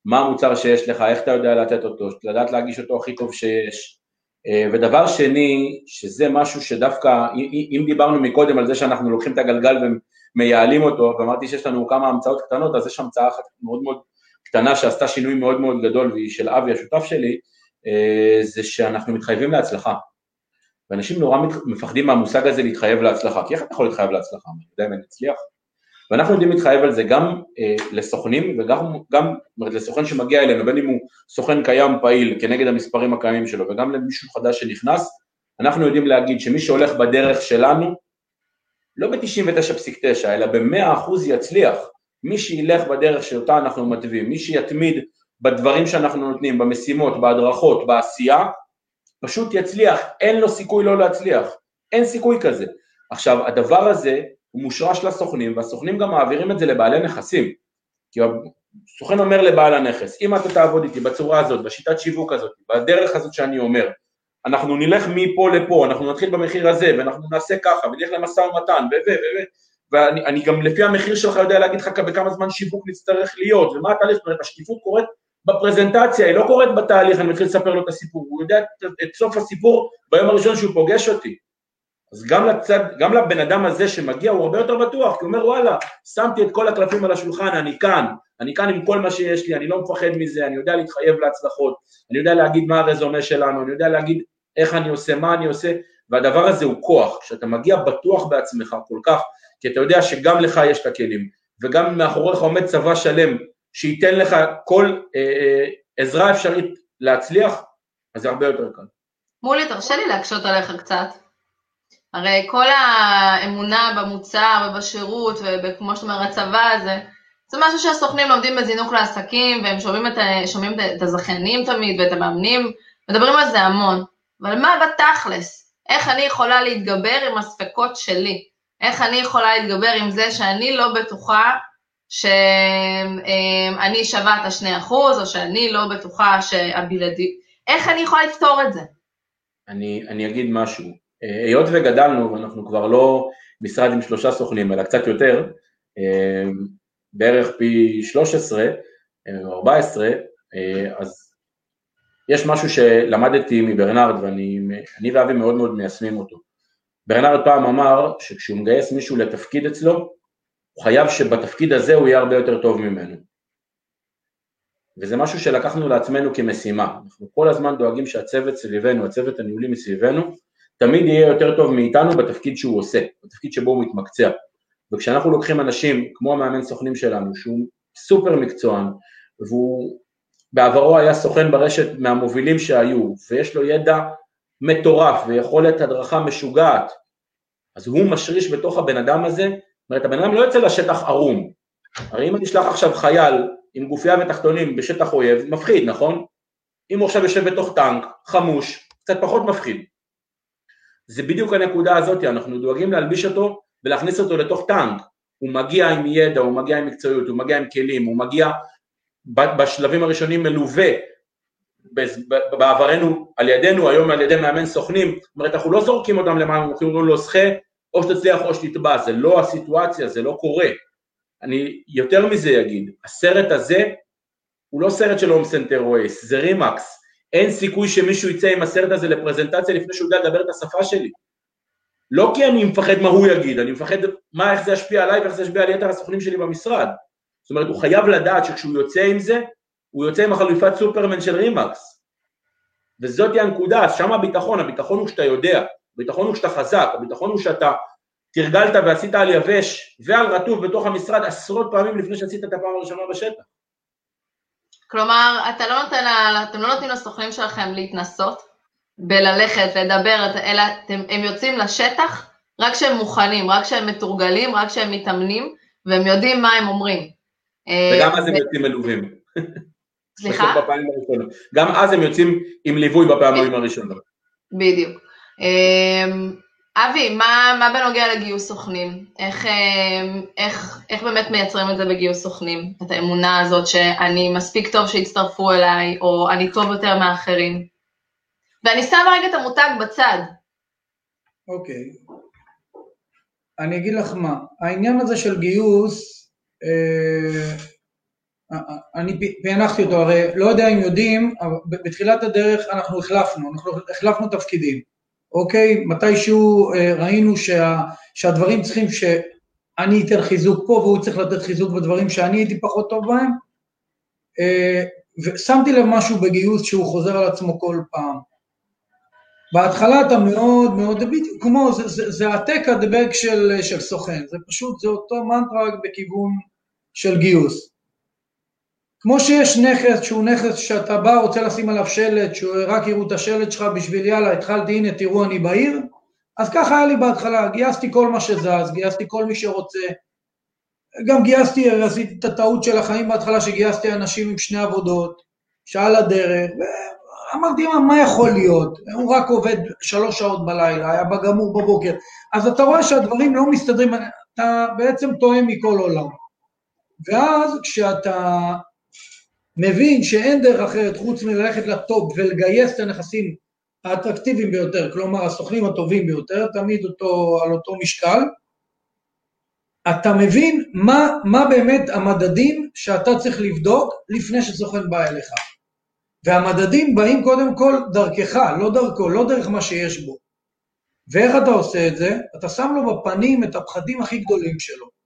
מה המוצר שיש לך, איך אתה יודע לתת אותו, לדעת להגיש אותו הכי טוב שיש. אה, ודבר שני, שזה משהו שדווקא, אם דיברנו מקודם על זה שאנחנו לוקחים את הגלגל ומייעלים אותו, ואמרתי שיש לנו כמה המצאות קטנות, אז יש המצאה אחת מאוד מאוד קטנה שעשתה שינוי מאוד מאוד גדול, והיא של אבי השותף שלי, אה, זה שאנחנו מתחייבים להצלחה. ואנשים נורא מפחדים מהמושג הזה להתחייב להצלחה, כי איך אתה יכול להתחייב להצלחה? אני יודע אם אני אצליח? ואנחנו יודעים להתחייב על זה גם אה, לסוכנים וגם גם, אומרת, לסוכן שמגיע אלינו, בין אם הוא סוכן קיים פעיל כנגד המספרים הקיימים שלו וגם למישהו חדש שנכנס, אנחנו יודעים להגיד שמי שהולך בדרך שלנו, לא ב-99.9 אלא ב-100% יצליח, מי שילך בדרך שאותה אנחנו מתווים, מי שיתמיד בדברים שאנחנו נותנים, במשימות, בהדרכות, בעשייה, פשוט יצליח, אין לו סיכוי לא להצליח, אין סיכוי כזה. עכשיו, הדבר הזה הוא מושרש לסוכנים, והסוכנים גם מעבירים את זה לבעלי נכסים. כי הסוכן אומר לבעל הנכס, אם אתה תעבוד איתי בצורה הזאת, בשיטת שיווק הזאת, בדרך הזאת שאני אומר, אנחנו נלך מפה לפה, אנחנו נתחיל במחיר הזה, ואנחנו נעשה ככה, ונלך למשא ומתן, ו... ו... ו... ואני גם לפי המחיר שלך יודע להגיד לך בכמה זמן שיווק נצטרך להיות, ומה התהליך, זאת אומרת, השקיפות קורית בפרזנטציה, היא לא קורית בתהליך, אני מתחיל לספר לו את הסיפור, הוא יודע את, את סוף הסיפור ביום הראשון שהוא פוגש אותי. אז גם, לצד, גם לבן אדם הזה שמגיע הוא הרבה יותר בטוח, כי הוא אומר וואלה, שמתי את כל הקלפים על השולחן, אני כאן, אני כאן עם כל מה שיש לי, אני לא מפחד מזה, אני יודע להתחייב להצלחות, אני יודע להגיד מה הרזומה שלנו, אני יודע להגיד איך אני עושה, מה אני עושה, והדבר הזה הוא כוח, כשאתה מגיע בטוח בעצמך כל כך, כי אתה יודע שגם לך יש את הכלים, וגם מאחוריך עומד צבא שלם שייתן לך כל אה, אה, עזרה אפשרית להצליח, אז זה הרבה יותר קל. מולי, תרשה לי להקשות עליך קצת. הרי כל האמונה במוצר ובשירות וכמו שאתה אומר הצבא הזה, זה משהו שהסוכנים לומדים בזינוק לעסקים והם שומעים את, שומעים את הזכיינים תמיד ואת המאמנים, מדברים על זה המון. אבל מה בתכלס? איך אני יכולה להתגבר עם הספקות שלי? איך אני יכולה להתגבר עם זה שאני לא בטוחה שאני שווה את השני אחוז, או שאני לא בטוחה שהבלעדי... איך אני יכולה לפתור את זה? אני, אני אגיד משהו. היות וגדלנו, ואנחנו כבר לא משרד עם שלושה סוכנים, אלא קצת יותר, בערך פי 13 או 14, אז יש משהו שלמדתי מברנרד, ואני ואבי מאוד מאוד מיישמים אותו. ברנרד פעם אמר שכשהוא מגייס מישהו לתפקיד אצלו, הוא חייב שבתפקיד הזה הוא יהיה הרבה יותר טוב ממנו. וזה משהו שלקחנו לעצמנו כמשימה. אנחנו כל הזמן דואגים שהצוות סביבנו, הצוות הניהולי מסביבנו, תמיד יהיה יותר טוב מאיתנו בתפקיד שהוא עושה, בתפקיד שבו הוא מתמקצע. וכשאנחנו לוקחים אנשים, כמו המאמן סוכנים שלנו, שהוא סופר מקצוען, והוא בעברו היה סוכן ברשת מהמובילים שהיו, ויש לו ידע מטורף ויכולת הדרכה משוגעת, אז הוא משריש בתוך הבן אדם הזה, זאת אומרת הבן אדם לא יוצא לשטח ערום, הרי אם אני אשלח עכשיו חייל עם גופייה ותחתונים בשטח אויב, מפחיד, נכון? אם הוא עכשיו יושב בתוך טנק, חמוש, קצת פחות מפחיד. זה בדיוק הנקודה הזאת, אנחנו דואגים להלביש אותו ולהכניס אותו לתוך טנק. הוא מגיע עם ידע, הוא מגיע עם מקצועיות, הוא מגיע עם כלים, הוא מגיע בשלבים הראשונים מלווה בעברנו על ידינו, היום על ידי מאמן סוכנים, זאת אומרת אנחנו לא זורקים אותם למעלה, אנחנו אומרים לו שחה או שתצליח או שתטבע, זה לא הסיטואציה, זה לא קורה. אני יותר מזה אגיד, הסרט הזה הוא לא סרט של הום סנטר ווייס, זה RE/MAX, אין סיכוי שמישהו יצא עם הסרט הזה לפרזנטציה לפני שהוא יודע לדבר את השפה שלי. לא כי אני מפחד מה הוא יגיד, אני מפחד מה, איך זה ישפיע עליי ואיך זה ישפיע על יתר הסוכנים שלי במשרד. זאת אומרת, הוא חייב לדעת שכשהוא יוצא עם זה, הוא יוצא עם החליפת סופרמן של RE/MAX. וזאת הנקודה, אז שם הביטחון, הביטחון הוא שאתה יודע, הביטחון הוא שאתה חזק, הביטחון הוא שאתה תרגלת ועשית על יבש ועל רטוב בתוך המשרד עשרות פעמים לפני שעשית את הפעם הראשונה בשטח. כלומר, אתה לא נותן, אתם לא נותנים לסוכנים שלכם להתנסות בללכת, לדבר, אלא אתם, הם יוצאים לשטח רק כשהם מוכנים, רק כשהם מתורגלים, רק כשהם מתאמנים, והם יודעים מה הם אומרים. וגם אז הם יוצאים מלווים. סליחה? גם אז הם יוצאים עם ליווי בפעמים הראשונות. בדיוק. אמ, אבי, מה, מה בנוגע לגיוס סוכנים? איך, אמ, איך, איך באמת מייצרים את זה בגיוס סוכנים? את האמונה הזאת שאני מספיק טוב שיצטרפו אליי, או אני טוב יותר מאחרים? ואני שמה רגע את המותג בצד. אוקיי. Okay. אני אגיד לך מה, העניין הזה של גיוס, אה, אני פענחתי אותו, הרי לא יודע אם יודעים, אבל בתחילת הדרך אנחנו החלפנו, אנחנו החלפנו תפקידים, אוקיי? מתישהו אה, ראינו שה, שהדברים צריכים שאני אתן חיזוק פה והוא צריך לתת חיזוק בדברים שאני הייתי פחות טוב בהם, אה, ושמתי לב משהו בגיוס שהוא חוזר על עצמו כל פעם. בהתחלה אתה מאוד מאוד, בדיוק כמו, זה, זה, זה העתק הדבק של, של סוכן, זה פשוט, זה אותו מנטרה בכיוון של גיוס. כמו שיש נכס שהוא נכס שאתה בא, רוצה לשים עליו שלט, שרק יראו את השלט שלך בשביל יאללה, התחלתי, הנה תראו אני בעיר, אז ככה היה לי בהתחלה, גייסתי כל מה שזז, גייסתי כל מי שרוצה, גם גייסתי, עשיתי את הטעות של החיים בהתחלה שגייסתי אנשים עם שני עבודות, שעל הדרך, אמרתי, מה יכול להיות? הוא רק עובד שלוש שעות בלילה, היה בגמור בבוקר. אז אתה רואה שהדברים לא מסתדרים, אתה בעצם טועה מכל עולם. ואז כשאתה מבין שאין דרך אחרת חוץ מללכת לטופ ולגייס את הנכסים האטרקטיביים ביותר, כלומר הסוכנים הטובים ביותר, תמיד אותו, על אותו משקל, אתה מבין מה, מה באמת המדדים שאתה צריך לבדוק לפני שסוכן בא אליך. והמדדים באים קודם כל דרכך, לא דרכו, לא דרך מה שיש בו. ואיך אתה עושה את זה? אתה שם לו בפנים את הפחדים הכי גדולים שלו.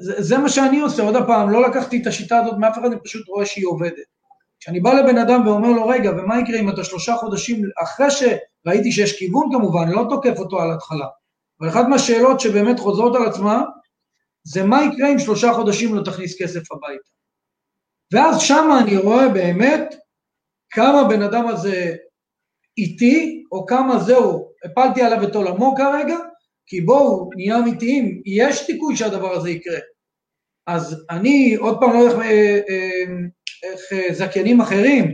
זה, זה מה שאני עושה, עוד פעם, לא לקחתי את השיטה הזאת מאף אחד, אני פשוט רואה שהיא עובדת. כשאני בא לבן אדם ואומר לו, רגע, ומה יקרה אם אתה שלושה חודשים, אחרי שראיתי שיש כיוון כמובן, לא תוקף אותו על התחלה, אבל אחת מהשאלות שבאמת חוזרות על עצמה, זה מה יקרה אם שלושה חודשים לא תכניס כסף הביתה. ואז שמה אני רואה באמת כמה בן אדם הזה איתי, או כמה זהו, הפלתי עליו את עולמו כרגע, כי בואו, נהיה אמיתיים, יש סיכוי שהדבר הזה יקרה. אז אני, עוד פעם, לא יודע איך, אה, אה, איך אה, זכיינים אחרים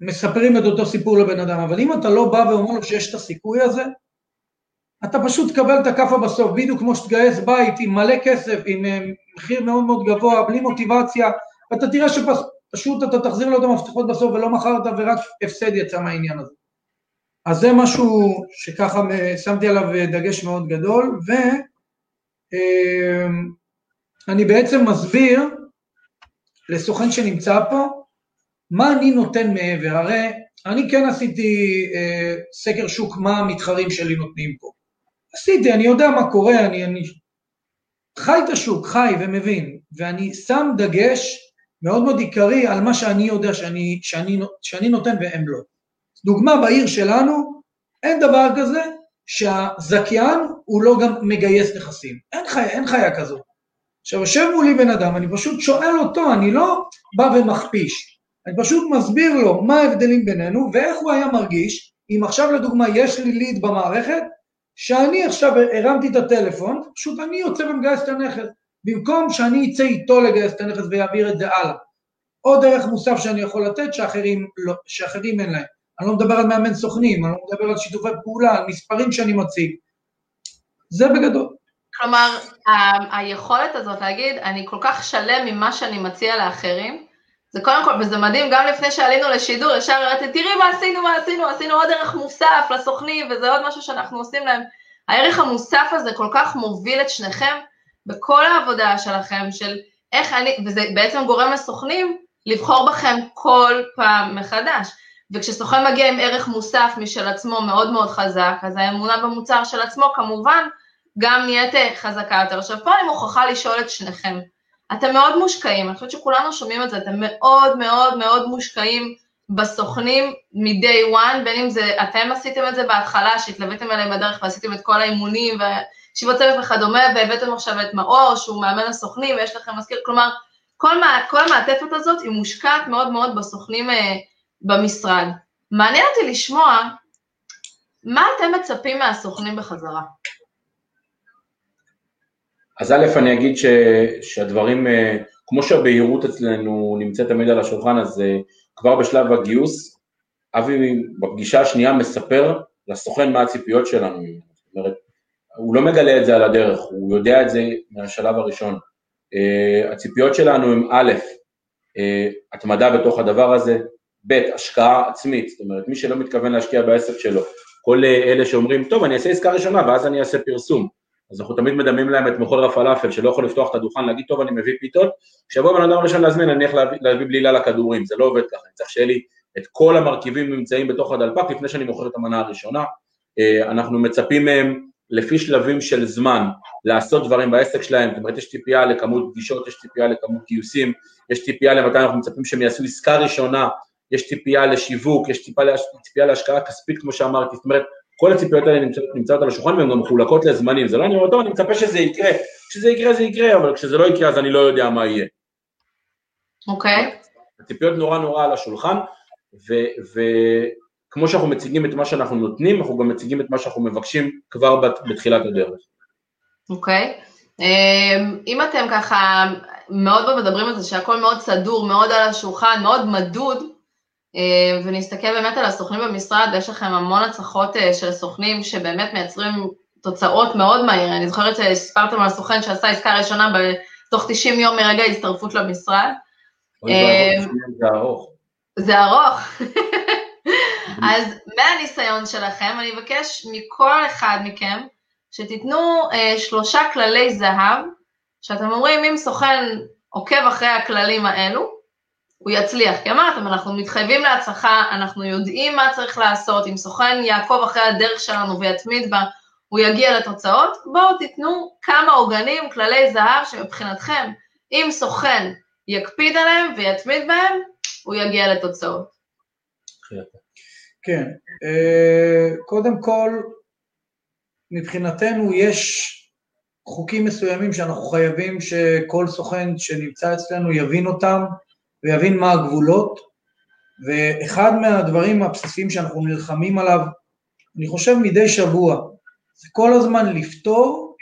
מספרים את אותו סיפור לבן אדם, אבל אם אתה לא בא ואומר לו שיש את הסיכוי הזה, אתה פשוט תקבל את הכאפה בסוף, בדיוק כמו שתגייס בית עם מלא כסף, עם מחיר מאוד מאוד גבוה, בלי מוטיבציה, ואתה תראה שפשוט אתה תחזיר לו את המפתחות בסוף ולא מכרת ורק הפסד יצא מהעניין הזה. אז זה משהו שככה שמתי עליו דגש מאוד גדול, ואני בעצם מסביר לסוכן שנמצא פה, מה אני נותן מעבר, הרי אני כן עשיתי אה, סקר שוק מה המתחרים שלי נותנים פה. עשיתי, אני יודע מה קורה, אני, אני חי את השוק, חי ומבין, ואני שם דגש מאוד מאוד עיקרי על מה שאני יודע שאני, שאני, שאני נותן והם לא. דוגמה בעיר שלנו, אין דבר כזה שהזכיין הוא לא גם מגייס נכסים. אין חיה, אין חיה כזאת. עכשיו, יושב מולי בן אדם, אני פשוט שואל אותו, אני לא בא ומכפיש, אני פשוט מסביר לו מה ההבדלים בינינו ואיך הוא היה מרגיש אם עכשיו לדוגמה יש לי ליד במערכת, שאני עכשיו הרמתי את הטלפון, פשוט אני יוצא ומגייס את הנכס, במקום שאני אצא איתו לגייס את הנכס ויעביר את זה הלאה. עוד דרך מוסף שאני יכול לתת שאחרים, לא, שאחרים אין להם. אני לא מדבר על מאמן סוכנים, אני לא מדבר על שיתופי פעולה, על מספרים שאני מציג. זה בגדול. כלומר, היכולת הזאת להגיד, אני כל כך שלם ממה שאני מציע לאחרים, זה קודם כל, וזה מדהים, גם לפני שעלינו לשידור, ישר הראיתי, תראי מה עשינו, מה עשינו, עשינו עוד ערך מוסף לסוכנים, וזה עוד משהו שאנחנו עושים להם. הערך המוסף הזה כל כך מוביל את שניכם בכל העבודה שלכם, של איך אני, וזה בעצם גורם לסוכנים לבחור בכם כל פעם מחדש. וכשסוכן מגיע עם ערך מוסף משל עצמו מאוד מאוד חזק, אז האמונה במוצר של עצמו כמובן גם נהיית חזקה יותר. עכשיו פה אני מוכרחה לשאול את שניכם, אתם מאוד מושקעים, אני חושבת שכולנו שומעים את זה, אתם מאוד מאוד מאוד מושקעים בסוכנים מ-day one, בין אם זה אתם עשיתם את זה בהתחלה, שהתלוויתם אליהם בדרך ועשיתם את כל האימונים וישיבות צוות וכדומה, והבאתם עכשיו את מאור, שהוא מאמן הסוכנים, ויש לכם מזכיר, כלומר, כל, מה, כל המעטפת הזאת היא מושקעת מאוד מאוד בסוכנים אה, במשרד. מעניין אותי לשמוע מה אתם מצפים מהסוכנים בחזרה. אז א', אני אגיד ש, שהדברים, אה, כמו שהבהירות אצלנו נמצאת תמיד על השולחן, אז אה, כבר בשלב הגיוס, אבי בפגישה השנייה מספר לסוכן מה הציפיות שלנו. זאת אומרת, הוא לא מגלה את זה על הדרך, הוא יודע את זה מהשלב הראשון. Uh, הציפיות שלנו הן א', התמדה בתוך הדבר הזה, ב', השקעה עצמית, זאת אומרת, מי שלא מתכוון להשקיע בעסק שלו, כל אלה שאומרים, טוב, אני אעשה עסקה ראשונה ואז אני אעשה פרסום, אז אנחנו תמיד מדמים להם את מכול הפלאפל, שלא יכול לפתוח את הדוכן, להגיד, טוב, אני מביא פיתות, כשיבוא בן אדם ראשון להזמין, אני אלך להביא, להביא בלילה לכדורים, זה לא עובד ככה, אני צריך שיהיה לי את כל המרכיבים נמצאים בתוך הדלפק לפני שאני מוכר את המנה הראשונה. אה, אנחנו מצפים מהם לפי שלבים של זמן לעשות דברים בעסק שלהם, זאת אומרת יש ציפייה לכמות פגישות, יש ציפייה לכמות גיוסים, יש ציפייה למתי אנחנו מצפים שהם יעשו עסקה ראשונה, יש ציפייה לשיווק, יש ציפייה, ציפייה להשקעה כספית כמו שאמרתי, זאת אומרת כל הציפיות האלה נמצאות, נמצאות על השולחן והן גם מחולקות לזמנים, זה לא אני אומר, טוב, אני מצפה שזה יקרה, כשזה יקרה זה יקרה, אבל כשזה לא יקרה אז אני לא יודע מה יהיה. אוקיי. Okay. הציפיות נורא נורא על השולחן, וכמו שאנחנו מציגים את מה שאנחנו נותנים, אנחנו גם מציגים את מה שאנחנו מבקשים כבר בתחילת הדרך. אוקיי. Okay. אמ, אם אתם ככה מאוד מדברים על זה שהכל מאוד סדור, מאוד על השולחן, מאוד מדוד, ונסתכל באמת על הסוכנים במשרד, יש לכם המון הצלחות אה, של סוכנים שבאמת מייצרים תוצאות מאוד מהיר. אני זוכרת שסיפרתם על הסוכן שעשה עסקה ראשונה בתוך 90 יום מרגע ההצטרפות למשרד. זה ארוך. זה ארוך. אז מהניסיון שלכם, אני אבקש מכל אחד מכם שתיתנו אה, שלושה כללי זהב, שאתם אומרים, אם סוכן עוקב אחרי הכללים האלו, הוא יצליח. כי אמרתם, אנחנו מתחייבים להצלחה, אנחנו יודעים מה צריך לעשות, אם סוכן יעקוב אחרי הדרך שלנו ויתמיד בה, הוא יגיע לתוצאות. בואו תיתנו כמה עוגנים, כללי זהב, שמבחינתכם, אם סוכן יקפיד עליהם ויתמיד בהם, הוא יגיע לתוצאות. כן, אה, קודם כל, מבחינתנו יש חוקים מסוימים שאנחנו חייבים שכל סוכן שנמצא אצלנו יבין אותם ויבין מה הגבולות, ואחד מהדברים הבסיסיים שאנחנו נלחמים עליו, אני חושב מדי שבוע, זה כל הזמן לפתור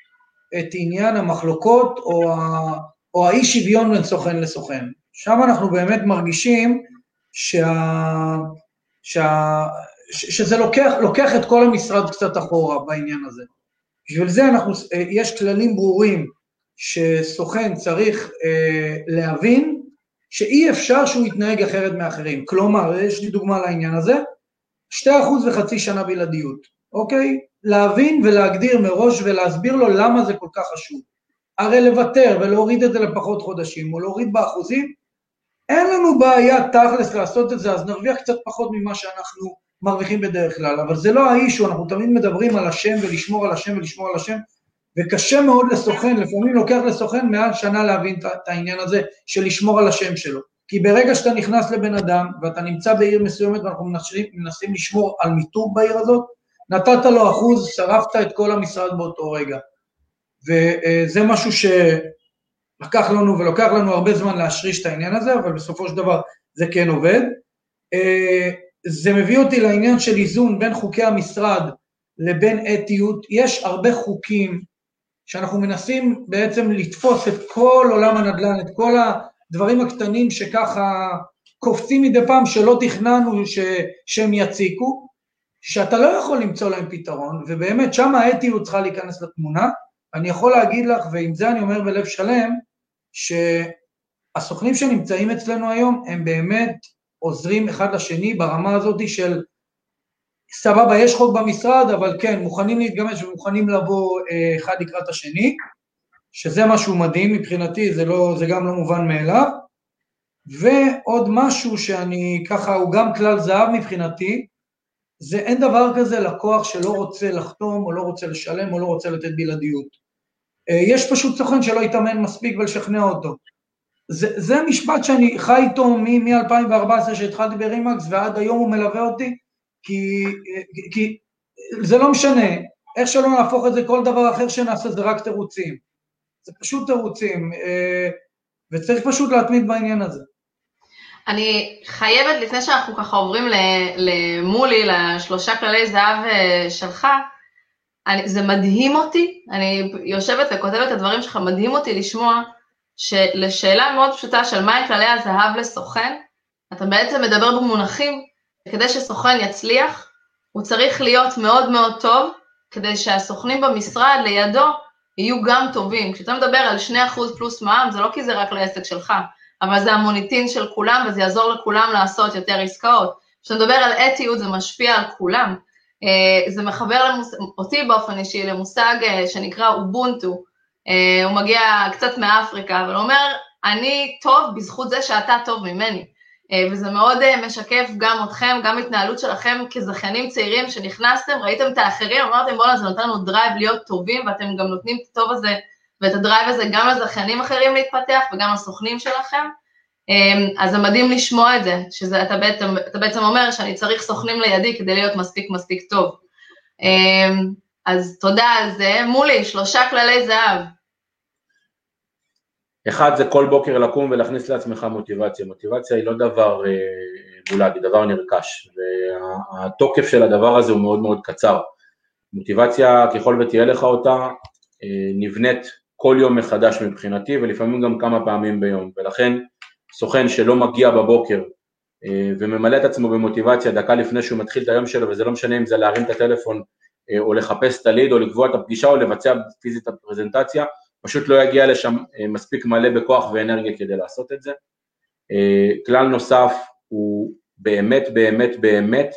את עניין המחלוקות או, ה, או האי שוויון בין סוכן לסוכן. שם אנחנו באמת מרגישים שה, שה, שזה לוקח, לוקח את כל המשרד קצת אחורה בעניין הזה. בשביל זה אנחנו, יש כללים ברורים שסוכן צריך אה, להבין שאי אפשר שהוא יתנהג אחרת מאחרים. כלומר, יש לי דוגמה לעניין הזה, שתי אחוז וחצי שנה בלעדיות, אוקיי? להבין ולהגדיר מראש ולהסביר לו למה זה כל כך חשוב. הרי לוותר ולהוריד את זה לפחות חודשים, או להוריד באחוזים, אין לנו בעיה תכלס לעשות את זה, אז נרוויח קצת פחות ממה שאנחנו מרוויחים בדרך כלל, אבל זה לא האישו, אנחנו תמיד מדברים על השם ולשמור על השם ולשמור על השם, וקשה מאוד לסוכן, לפעמים לוקח לסוכן מעל שנה להבין את העניין הזה של לשמור על השם שלו. כי ברגע שאתה נכנס לבן אדם ואתה נמצא בעיר מסוימת ואנחנו מנסים, מנסים לשמור על מיתוג בעיר הזאת, נתת לו אחוז, שרפת את כל המשרד באותו רגע. וזה משהו שלקח לנו ולוקח לנו הרבה זמן להשריש את העניין הזה, אבל בסופו של דבר זה כן עובד. זה מביא אותי לעניין של איזון בין חוקי המשרד לבין אתיות. יש הרבה חוקים שאנחנו מנסים בעצם לתפוס את כל עולם הנדל"ן, את כל הדברים הקטנים שככה קופצים מדי פעם שלא תכננו ש, שהם יציקו, שאתה לא יכול למצוא להם פתרון, ובאמת שם האתיות צריכה להיכנס לתמונה. אני יכול להגיד לך, ועם זה אני אומר בלב שלם, שהסוכנים שנמצאים אצלנו היום הם באמת עוזרים אחד לשני ברמה הזאת של סבבה, יש חוק במשרד, אבל כן, מוכנים להתגמש ומוכנים לבוא אה, אחד לקראת השני, שזה משהו מדהים מבחינתי, זה, לא, זה גם לא מובן מאליו. ועוד משהו שאני ככה, הוא גם כלל זהב מבחינתי, זה אין דבר כזה לקוח שלא רוצה לחתום או לא רוצה לשלם או לא רוצה לתת בלעדיות. אה, יש פשוט סוכן שלא יתאמן מספיק ולשכנע אותו. זה, זה משפט שאני חי איתו מ-2014 שהתחלתי ברימקס ועד היום הוא מלווה אותי, כי, כי זה לא משנה, איך שלא נהפוך את זה, כל דבר אחר שנעשה זה רק תירוצים. זה פשוט תירוצים, אה, וצריך פשוט להתמיד בעניין הזה. אני חייבת, לפני שאנחנו ככה עוברים למולי, לשלושה כללי זהב אה, שלך, אני, זה מדהים אותי, אני יושבת וכותבת את הדברים שלך, מדהים אותי לשמוע שלשאלה מאוד פשוטה של מהי כללי הזהב לסוכן, אתה בעצם מדבר במונחים, כדי שסוכן יצליח, הוא צריך להיות מאוד מאוד טוב, כדי שהסוכנים במשרד לידו יהיו גם טובים. כשאתה מדבר על 2% פלוס מע"מ, זה לא כי זה רק לעסק שלך, אבל זה המוניטין של כולם, וזה יעזור לכולם לעשות יותר עסקאות. כשאתה מדבר על אתיות, זה משפיע על כולם. אה, זה מחבר למוס... אותי באופן אישי למושג אה, שנקרא אובונטו. אה, הוא מגיע קצת מאפריקה, אבל הוא אומר, אני טוב בזכות זה שאתה טוב ממני. וזה מאוד משקף גם אתכם, גם התנהלות שלכם כזכיינים צעירים שנכנסתם, ראיתם את האחרים, אמרתם בואנה זה נותן לנו drive להיות טובים ואתם גם נותנים את הטוב הזה ואת הדרייב הזה גם לזכיינים אחרים להתפתח וגם לסוכנים שלכם. אמ, אז זה מדהים לשמוע את זה, שאתה בעצם, בעצם אומר שאני צריך סוכנים לידי כדי להיות מספיק מספיק טוב. אז תודה על זה. מולי, שלושה כללי זהב. אחד זה כל בוקר לקום ולהכניס לעצמך מוטיבציה. מוטיבציה היא לא דבר אה, מולד, היא דבר נרכש, והתוקף של הדבר הזה הוא מאוד מאוד קצר. מוטיבציה, ככל ותהיה לך אותה, אה, נבנית כל יום מחדש מבחינתי, ולפעמים גם כמה פעמים ביום, ולכן סוכן שלא מגיע בבוקר אה, וממלא את עצמו במוטיבציה דקה לפני שהוא מתחיל את היום שלו, וזה לא משנה אם זה להרים את הטלפון אה, או לחפש את הליד או לקבוע את הפגישה או לבצע פיזית את הפרזנטציה, פשוט לא יגיע לשם אה, מספיק מלא בכוח ואנרגיה כדי לעשות את זה. כלל נוסף הוא באמת באמת באמת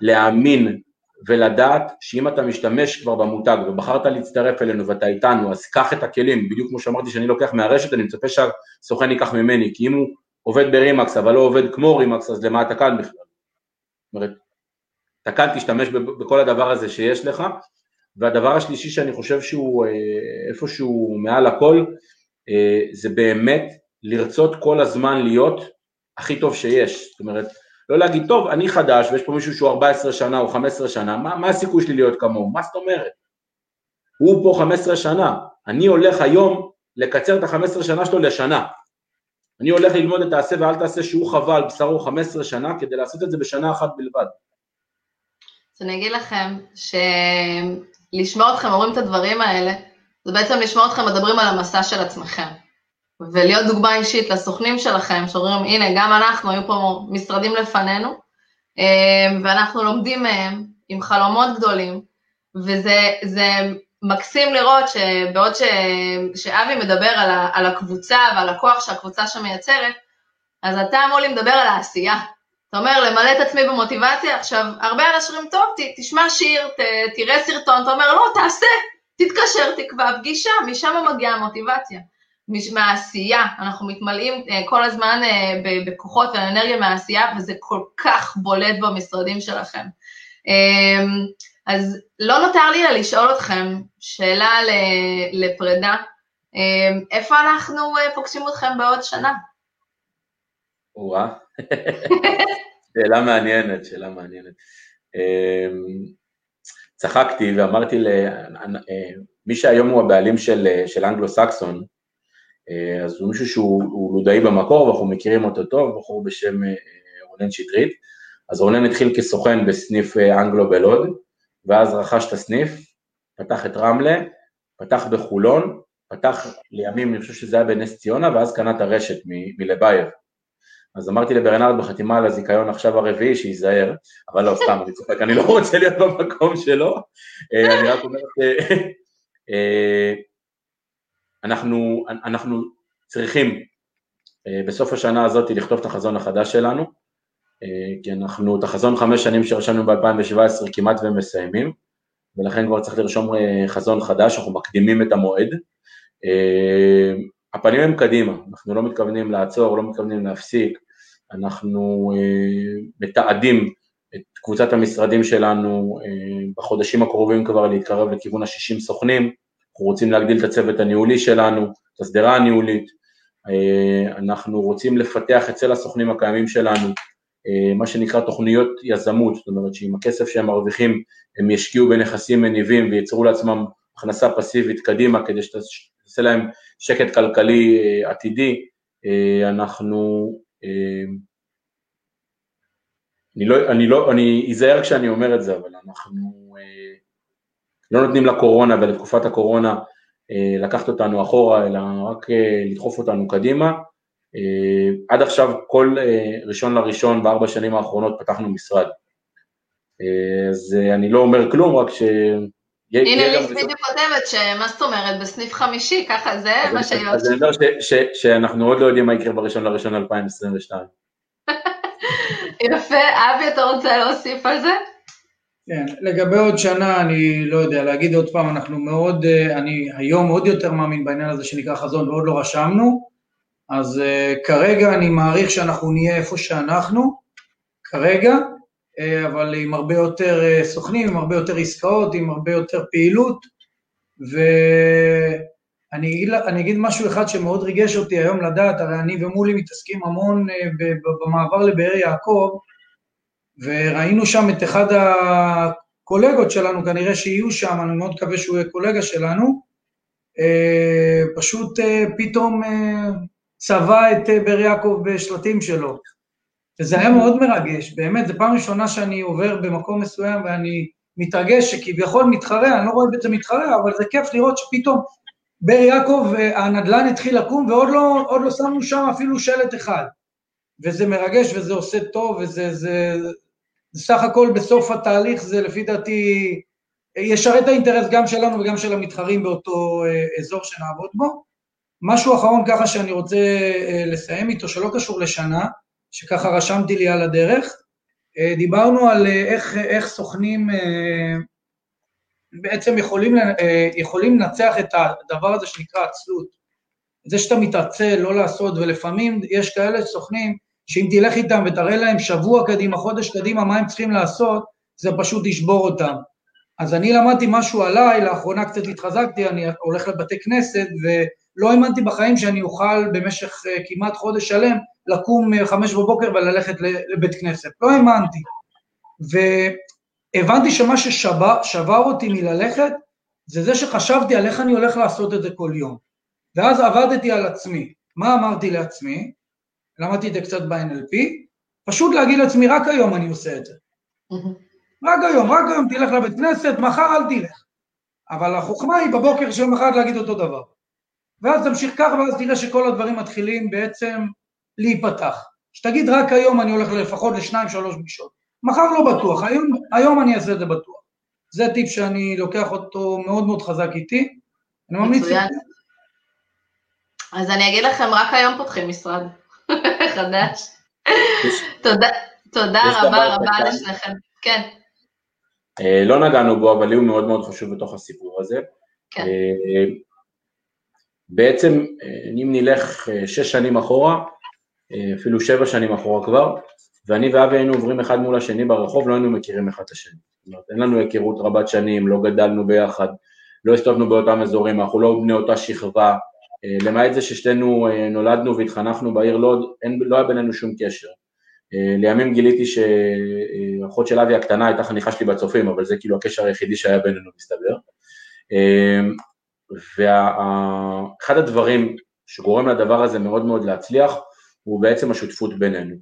להאמין ולדעת שאם אתה משתמש כבר במותג ובחרת להצטרף אלינו ואתה איתנו, אז קח את הכלים, בדיוק כמו שאמרתי שאני לוקח מהרשת, אני מצפה שהסוכן ייקח ממני, כי אם הוא עובד ברימקס אבל לא עובד כמו רימקס, אז למה אתה כאן בכלל? זאת אומרת, אתה כאן תשתמש בכל הדבר הזה שיש לך, והדבר השלישי שאני חושב שהוא אה, איפשהו מעל הכל, אה, זה באמת לרצות כל הזמן להיות הכי טוב שיש, זאת אומרת, לא להגיד, טוב, אני חדש ויש פה מישהו שהוא 14 שנה או 15 שנה, מה, מה הסיכוי שלי להיות כמוהו? מה זאת אומרת? הוא פה 15 שנה, אני הולך היום לקצר את ה-15 שנה שלו לשנה. אני הולך ללמוד את העשה ואל תעשה שהוא חווה על בשרו 15 שנה כדי לעשות את זה בשנה אחת בלבד. אז אני אגיד לכם שלשמוע אתכם אומרים את הדברים האלה, זה בעצם לשמוע אתכם מדברים על המסע של עצמכם. ולהיות דוגמה אישית לסוכנים שלכם, שאומרים, הנה, גם אנחנו, היו פה משרדים לפנינו, אה, ואנחנו לומדים מהם עם חלומות גדולים, וזה מקסים לראות שבעוד ש, שאבי מדבר על, ה, על הקבוצה ועל הכוח שהקבוצה שם מייצרת, אז אתה אמור לי מדבר על העשייה. אתה אומר, למלא את עצמי במוטיבציה, עכשיו, הרבה אנשים טוב, ת, תשמע שיר, ת, תראה סרטון, אתה אומר, לא, תעשה, תתקשר, תקבע פגישה, משם מגיעה המוטיבציה. מהעשייה, אנחנו מתמלאים uh, כל הזמן uh, בכוחות ואנרגיה מהעשייה, וזה כל כך בולט במשרדים שלכם. Um, אז לא נותר לי אלא לשאול אתכם שאלה לפרידה, um, איפה אנחנו uh, פוגשים אתכם בעוד שנה? או-אה, שאלה מעניינת, שאלה מעניינת. Um, צחקתי ואמרתי למי שהיום הוא הבעלים של, של אנגלו-סקסון, אה, אז הוא מישהו שהוא לודאי במקור ואנחנו מכירים אותו טוב, בחור בשם אה, רונן שטרית. אז רונן התחיל כסוכן בסניף אה, אנגלו בלוד, ואז רכש את הסניף, פתח את רמלה, פתח בחולון, פתח לימים, אני חושב שזה היה בנס ציונה, ואז קנה את הרשת מלבייב. אז אמרתי לברנרד בחתימה על הזיכיון עכשיו הרביעי שייזהר, אבל לא, סתם, אני צוחק, אני לא רוצה להיות במקום שלו, אני רק אומר אנחנו, אנחנו צריכים אה, בסוף השנה הזאת לכתוב את החזון החדש שלנו, אה, כי אנחנו את החזון חמש שנים שרשמנו ב-2017 כמעט ומסיימים, ולכן כבר צריך לרשום אה, חזון חדש, אנחנו מקדימים את המועד. הפנים הם קדימה, אנחנו לא מתכוונים לעצור, לא מתכוונים להפסיק, אנחנו מתעדים את קבוצת המשרדים שלנו בחודשים הקרובים כבר להתקרב לכיוון ה-60 סוכנים, אנחנו רוצים להגדיל את הצוות הניהולי שלנו, את השדרה הניהולית, אה, אנחנו רוצים לפתח אצל הסוכנים הקיימים שלנו אה, מה שנקרא תוכניות יזמות, זאת אומרת שעם הכסף שהם מרוויחים הם ישקיעו בנכסים מניבים וייצרו לעצמם הכנסה פסיבית קדימה כדי שתעשה להם שקט כלכלי אה, עתידי, אנחנו, אני לא, אני לא, אני אזהר כשאני אומר את זה, אבל אנחנו לא נותנים לקורונה ולתקופת הקורונה לקחת אותנו אחורה, אלא רק לדחוף אותנו קדימה. עד עכשיו כל ראשון לראשון בארבע שנים האחרונות פתחנו משרד. אז אני לא אומר כלום, רק ש... הנה ליס בדיוק כותבת שמה זאת אומרת, בסניף חמישי, ככה זה מה שהיא אז אני אומר שאנחנו עוד לא יודעים מה יקרה בראשון לראשון 2022. יפה, אבי, אתה רוצה להוסיף על זה? כן, לגבי עוד שנה, אני לא יודע, להגיד עוד פעם, אנחנו מאוד, אה, אני היום עוד יותר מאמין בעניין הזה שנקרא חזון ועוד לא רשמנו, אז uh, כרגע אני מעריך שאנחנו נהיה איפה שאנחנו, כרגע, אבל עם הרבה יותר uh, סוכנים, עם הרבה יותר עסקאות, עם הרבה יותר פעילות, ואני אגיד, משהו אחד שמאוד ריגש אותי היום לדעת, הרי אני ומולי מתעסקים המון uh, במעבר לבאר יעקב, וראינו שם את אחד הקולגות שלנו, כנראה שיהיו שם, אני מאוד מקווה שהוא יהיה קולגה שלנו, אה, פשוט אה, פתאום אה, צבע את באר יעקב בשלטים שלו. וזה היה מאוד מרגש, באמת, זו פעם ראשונה שאני עובר במקום מסוים ואני מתרגש שכביכול מתחרה, אני לא רואה בזה מתחרה, אבל זה כיף לראות שפתאום באר יעקב, הנדל"ן התחיל לקום ועוד לא, לא שמנו שם אפילו שלט אחד. וזה מרגש וזה עושה טוב וזה זה, סך הכל בסוף התהליך זה לפי דעתי ישרת האינטרס גם שלנו וגם של המתחרים באותו אה, אזור שנעבוד בו. משהו אחרון ככה שאני רוצה אה, לסיים איתו שלא קשור לשנה, שככה רשמתי לי על הדרך, אה, דיברנו על איך, איך סוכנים בעצם יכולים, יכולים לנצח את הדבר הזה שנקרא עצלות. זה שאתה מתעצל, לא לעשות, ולפעמים יש כאלה סוכנים שאם תלך איתם ותראה להם שבוע קדימה, חודש קדימה, מה הם צריכים לעשות, זה פשוט ישבור אותם. אז אני למדתי משהו עליי, לאחרונה קצת התחזקתי, אני הולך לבתי כנסת, ולא האמנתי בחיים שאני אוכל במשך כמעט חודש שלם לקום חמש בבוקר וללכת לבית כנסת. לא האמנתי. והבנתי שמה ששבר אותי מללכת, זה זה שחשבתי על איך אני הולך לעשות את זה כל יום. ואז עבדתי על עצמי. מה אמרתי לעצמי? למדתי את זה קצת ב-NLP, פשוט להגיד לעצמי, רק היום אני עושה את זה. רק היום, רק היום תלך לבית כנסת, מחר אל תלך. אבל החוכמה היא בבוקר של מחר להגיד אותו דבר. ואז תמשיך ככה, ואז תראה שכל הדברים מתחילים בעצם להיפתח. שתגיד רק היום אני הולך לפחות לשניים, שלוש פגישות. מחר לא בטוח, היום, היום אני אעשה את זה בטוח. זה טיפ שאני לוקח אותו מאוד מאוד חזק איתי. אני ממליץ... מצוין. אז אני אגיד לכם, רק היום פותחים משרד. חדש. תודה רבה רבה לשניכם. כן. אה, לא נגענו בו, אבל הוא מאוד מאוד חשוב בתוך הסיפור הזה. כן. אה, בעצם, אה, אם נלך שש שנים אחורה, אפילו שבע שנים אחורה כבר, ואני ואבי היינו עוברים אחד מול השני ברחוב, לא היינו מכירים אחד את השני. זאת אומרת, אין לנו היכרות רבת שנים, לא גדלנו ביחד, לא הסתובבנו באותם אזורים, אנחנו לא בני אותה שכבה, אה, למעט זה ששתינו אה, נולדנו והתחנכנו בעיר לוד, אין, לא היה בינינו שום קשר. אה, לימים גיליתי שאחות של אבי הקטנה הייתה חניכה שלי בצופים, אבל זה כאילו הקשר היחידי שהיה בינינו, מסתבר. ואחד הדברים שגורם לדבר הזה מאוד מאוד להצליח, הוא בעצם השותפות בינינו.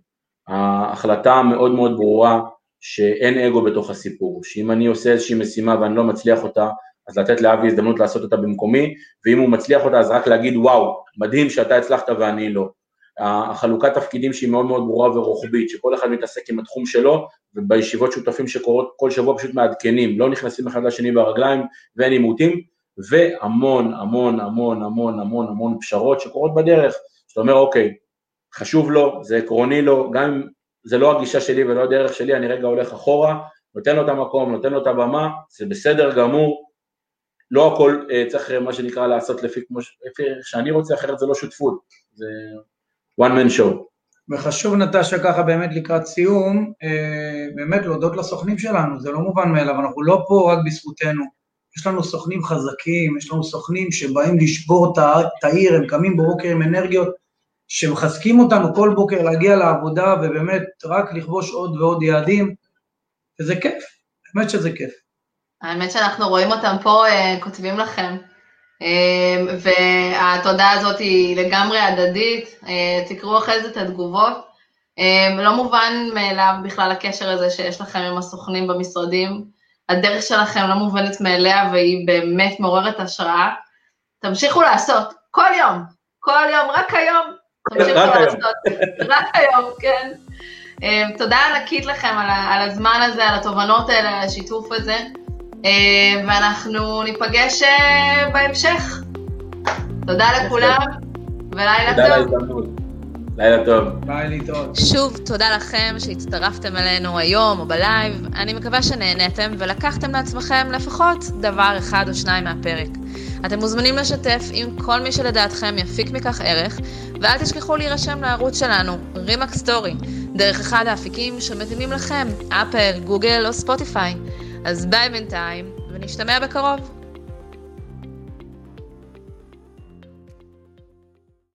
ההחלטה המאוד מאוד ברורה שאין אגו בתוך הסיפור, שאם אני עושה איזושהי משימה ואני לא מצליח אותה, אז לתת לאבי הזדמנות לעשות אותה במקומי, ואם הוא מצליח אותה אז רק להגיד וואו, מדהים שאתה הצלחת ואני לא. החלוקת תפקידים שהיא מאוד מאוד ברורה ורוחבית, שכל אחד מתעסק עם התחום שלו, ובישיבות שותפים שקורות כל שבוע פשוט מעדכנים, לא נכנסים אחד לשני ברגליים ואין עימותים, והמון המון המון המון המון המון פשרות שקורות בדרך, שאתה אומר אוקיי, חשוב לו, זה עקרוני לו, גם אם זה לא הגישה שלי ולא הדרך שלי, אני רגע הולך אחורה, נותן לו את המקום, נותן לו את הבמה, זה בסדר גמור, לא הכל uh, צריך מה שנקרא לעשות לפי כמו לפי שאני רוצה, אחרת זה לא שותפות, זה one man show. וחשוב נטשה ככה באמת לקראת סיום, uh, באמת להודות לסוכנים שלנו, זה לא מובן מאליו, אנחנו לא פה רק בזכותנו, יש לנו סוכנים חזקים, יש לנו סוכנים שבאים לשבור את העיר, הם קמים בבוקר עם אנרגיות שמחזקים אותנו כל בוקר להגיע לעבודה ובאמת רק לכבוש עוד ועוד יעדים, וזה כיף, באמת שזה כיף. האמת שאנחנו רואים אותם פה, uh, כותבים לכם. Uh, והתודה הזאת היא לגמרי הדדית, uh, תקראו אחרי זה את התגובות. לא מובן מאליו בכלל הקשר הזה שיש לכם עם הסוכנים במשרדים. הדרך שלכם לא מובנת מאליה והיא באמת מעוררת השראה. תמשיכו לעשות, כל יום, כל יום, רק היום, תמשיכו לעשות, רק היום, כן. אמ, תודה ענקית לכם על, על הזמן הזה, על התובנות האלה, על השיתוף הזה, אמ, ואנחנו ניפגש אה, בהמשך. תודה לכולם, ולילה טוב. לילה טוב. ביי להתראות. שוב, תודה לכם שהצטרפתם אלינו היום או בלייב. אני מקווה שנהניתם ולקחתם לעצמכם לפחות דבר אחד או שניים מהפרק. אתם מוזמנים לשתף עם כל מי שלדעתכם יפיק מכך ערך, ואל תשכחו להירשם לערוץ שלנו, RE/MAX Story, דרך אחד האפיקים שמתאימים לכם, אפל, גוגל או ספוטיפיי. אז ביי בינתיים, ונשתמע בקרוב.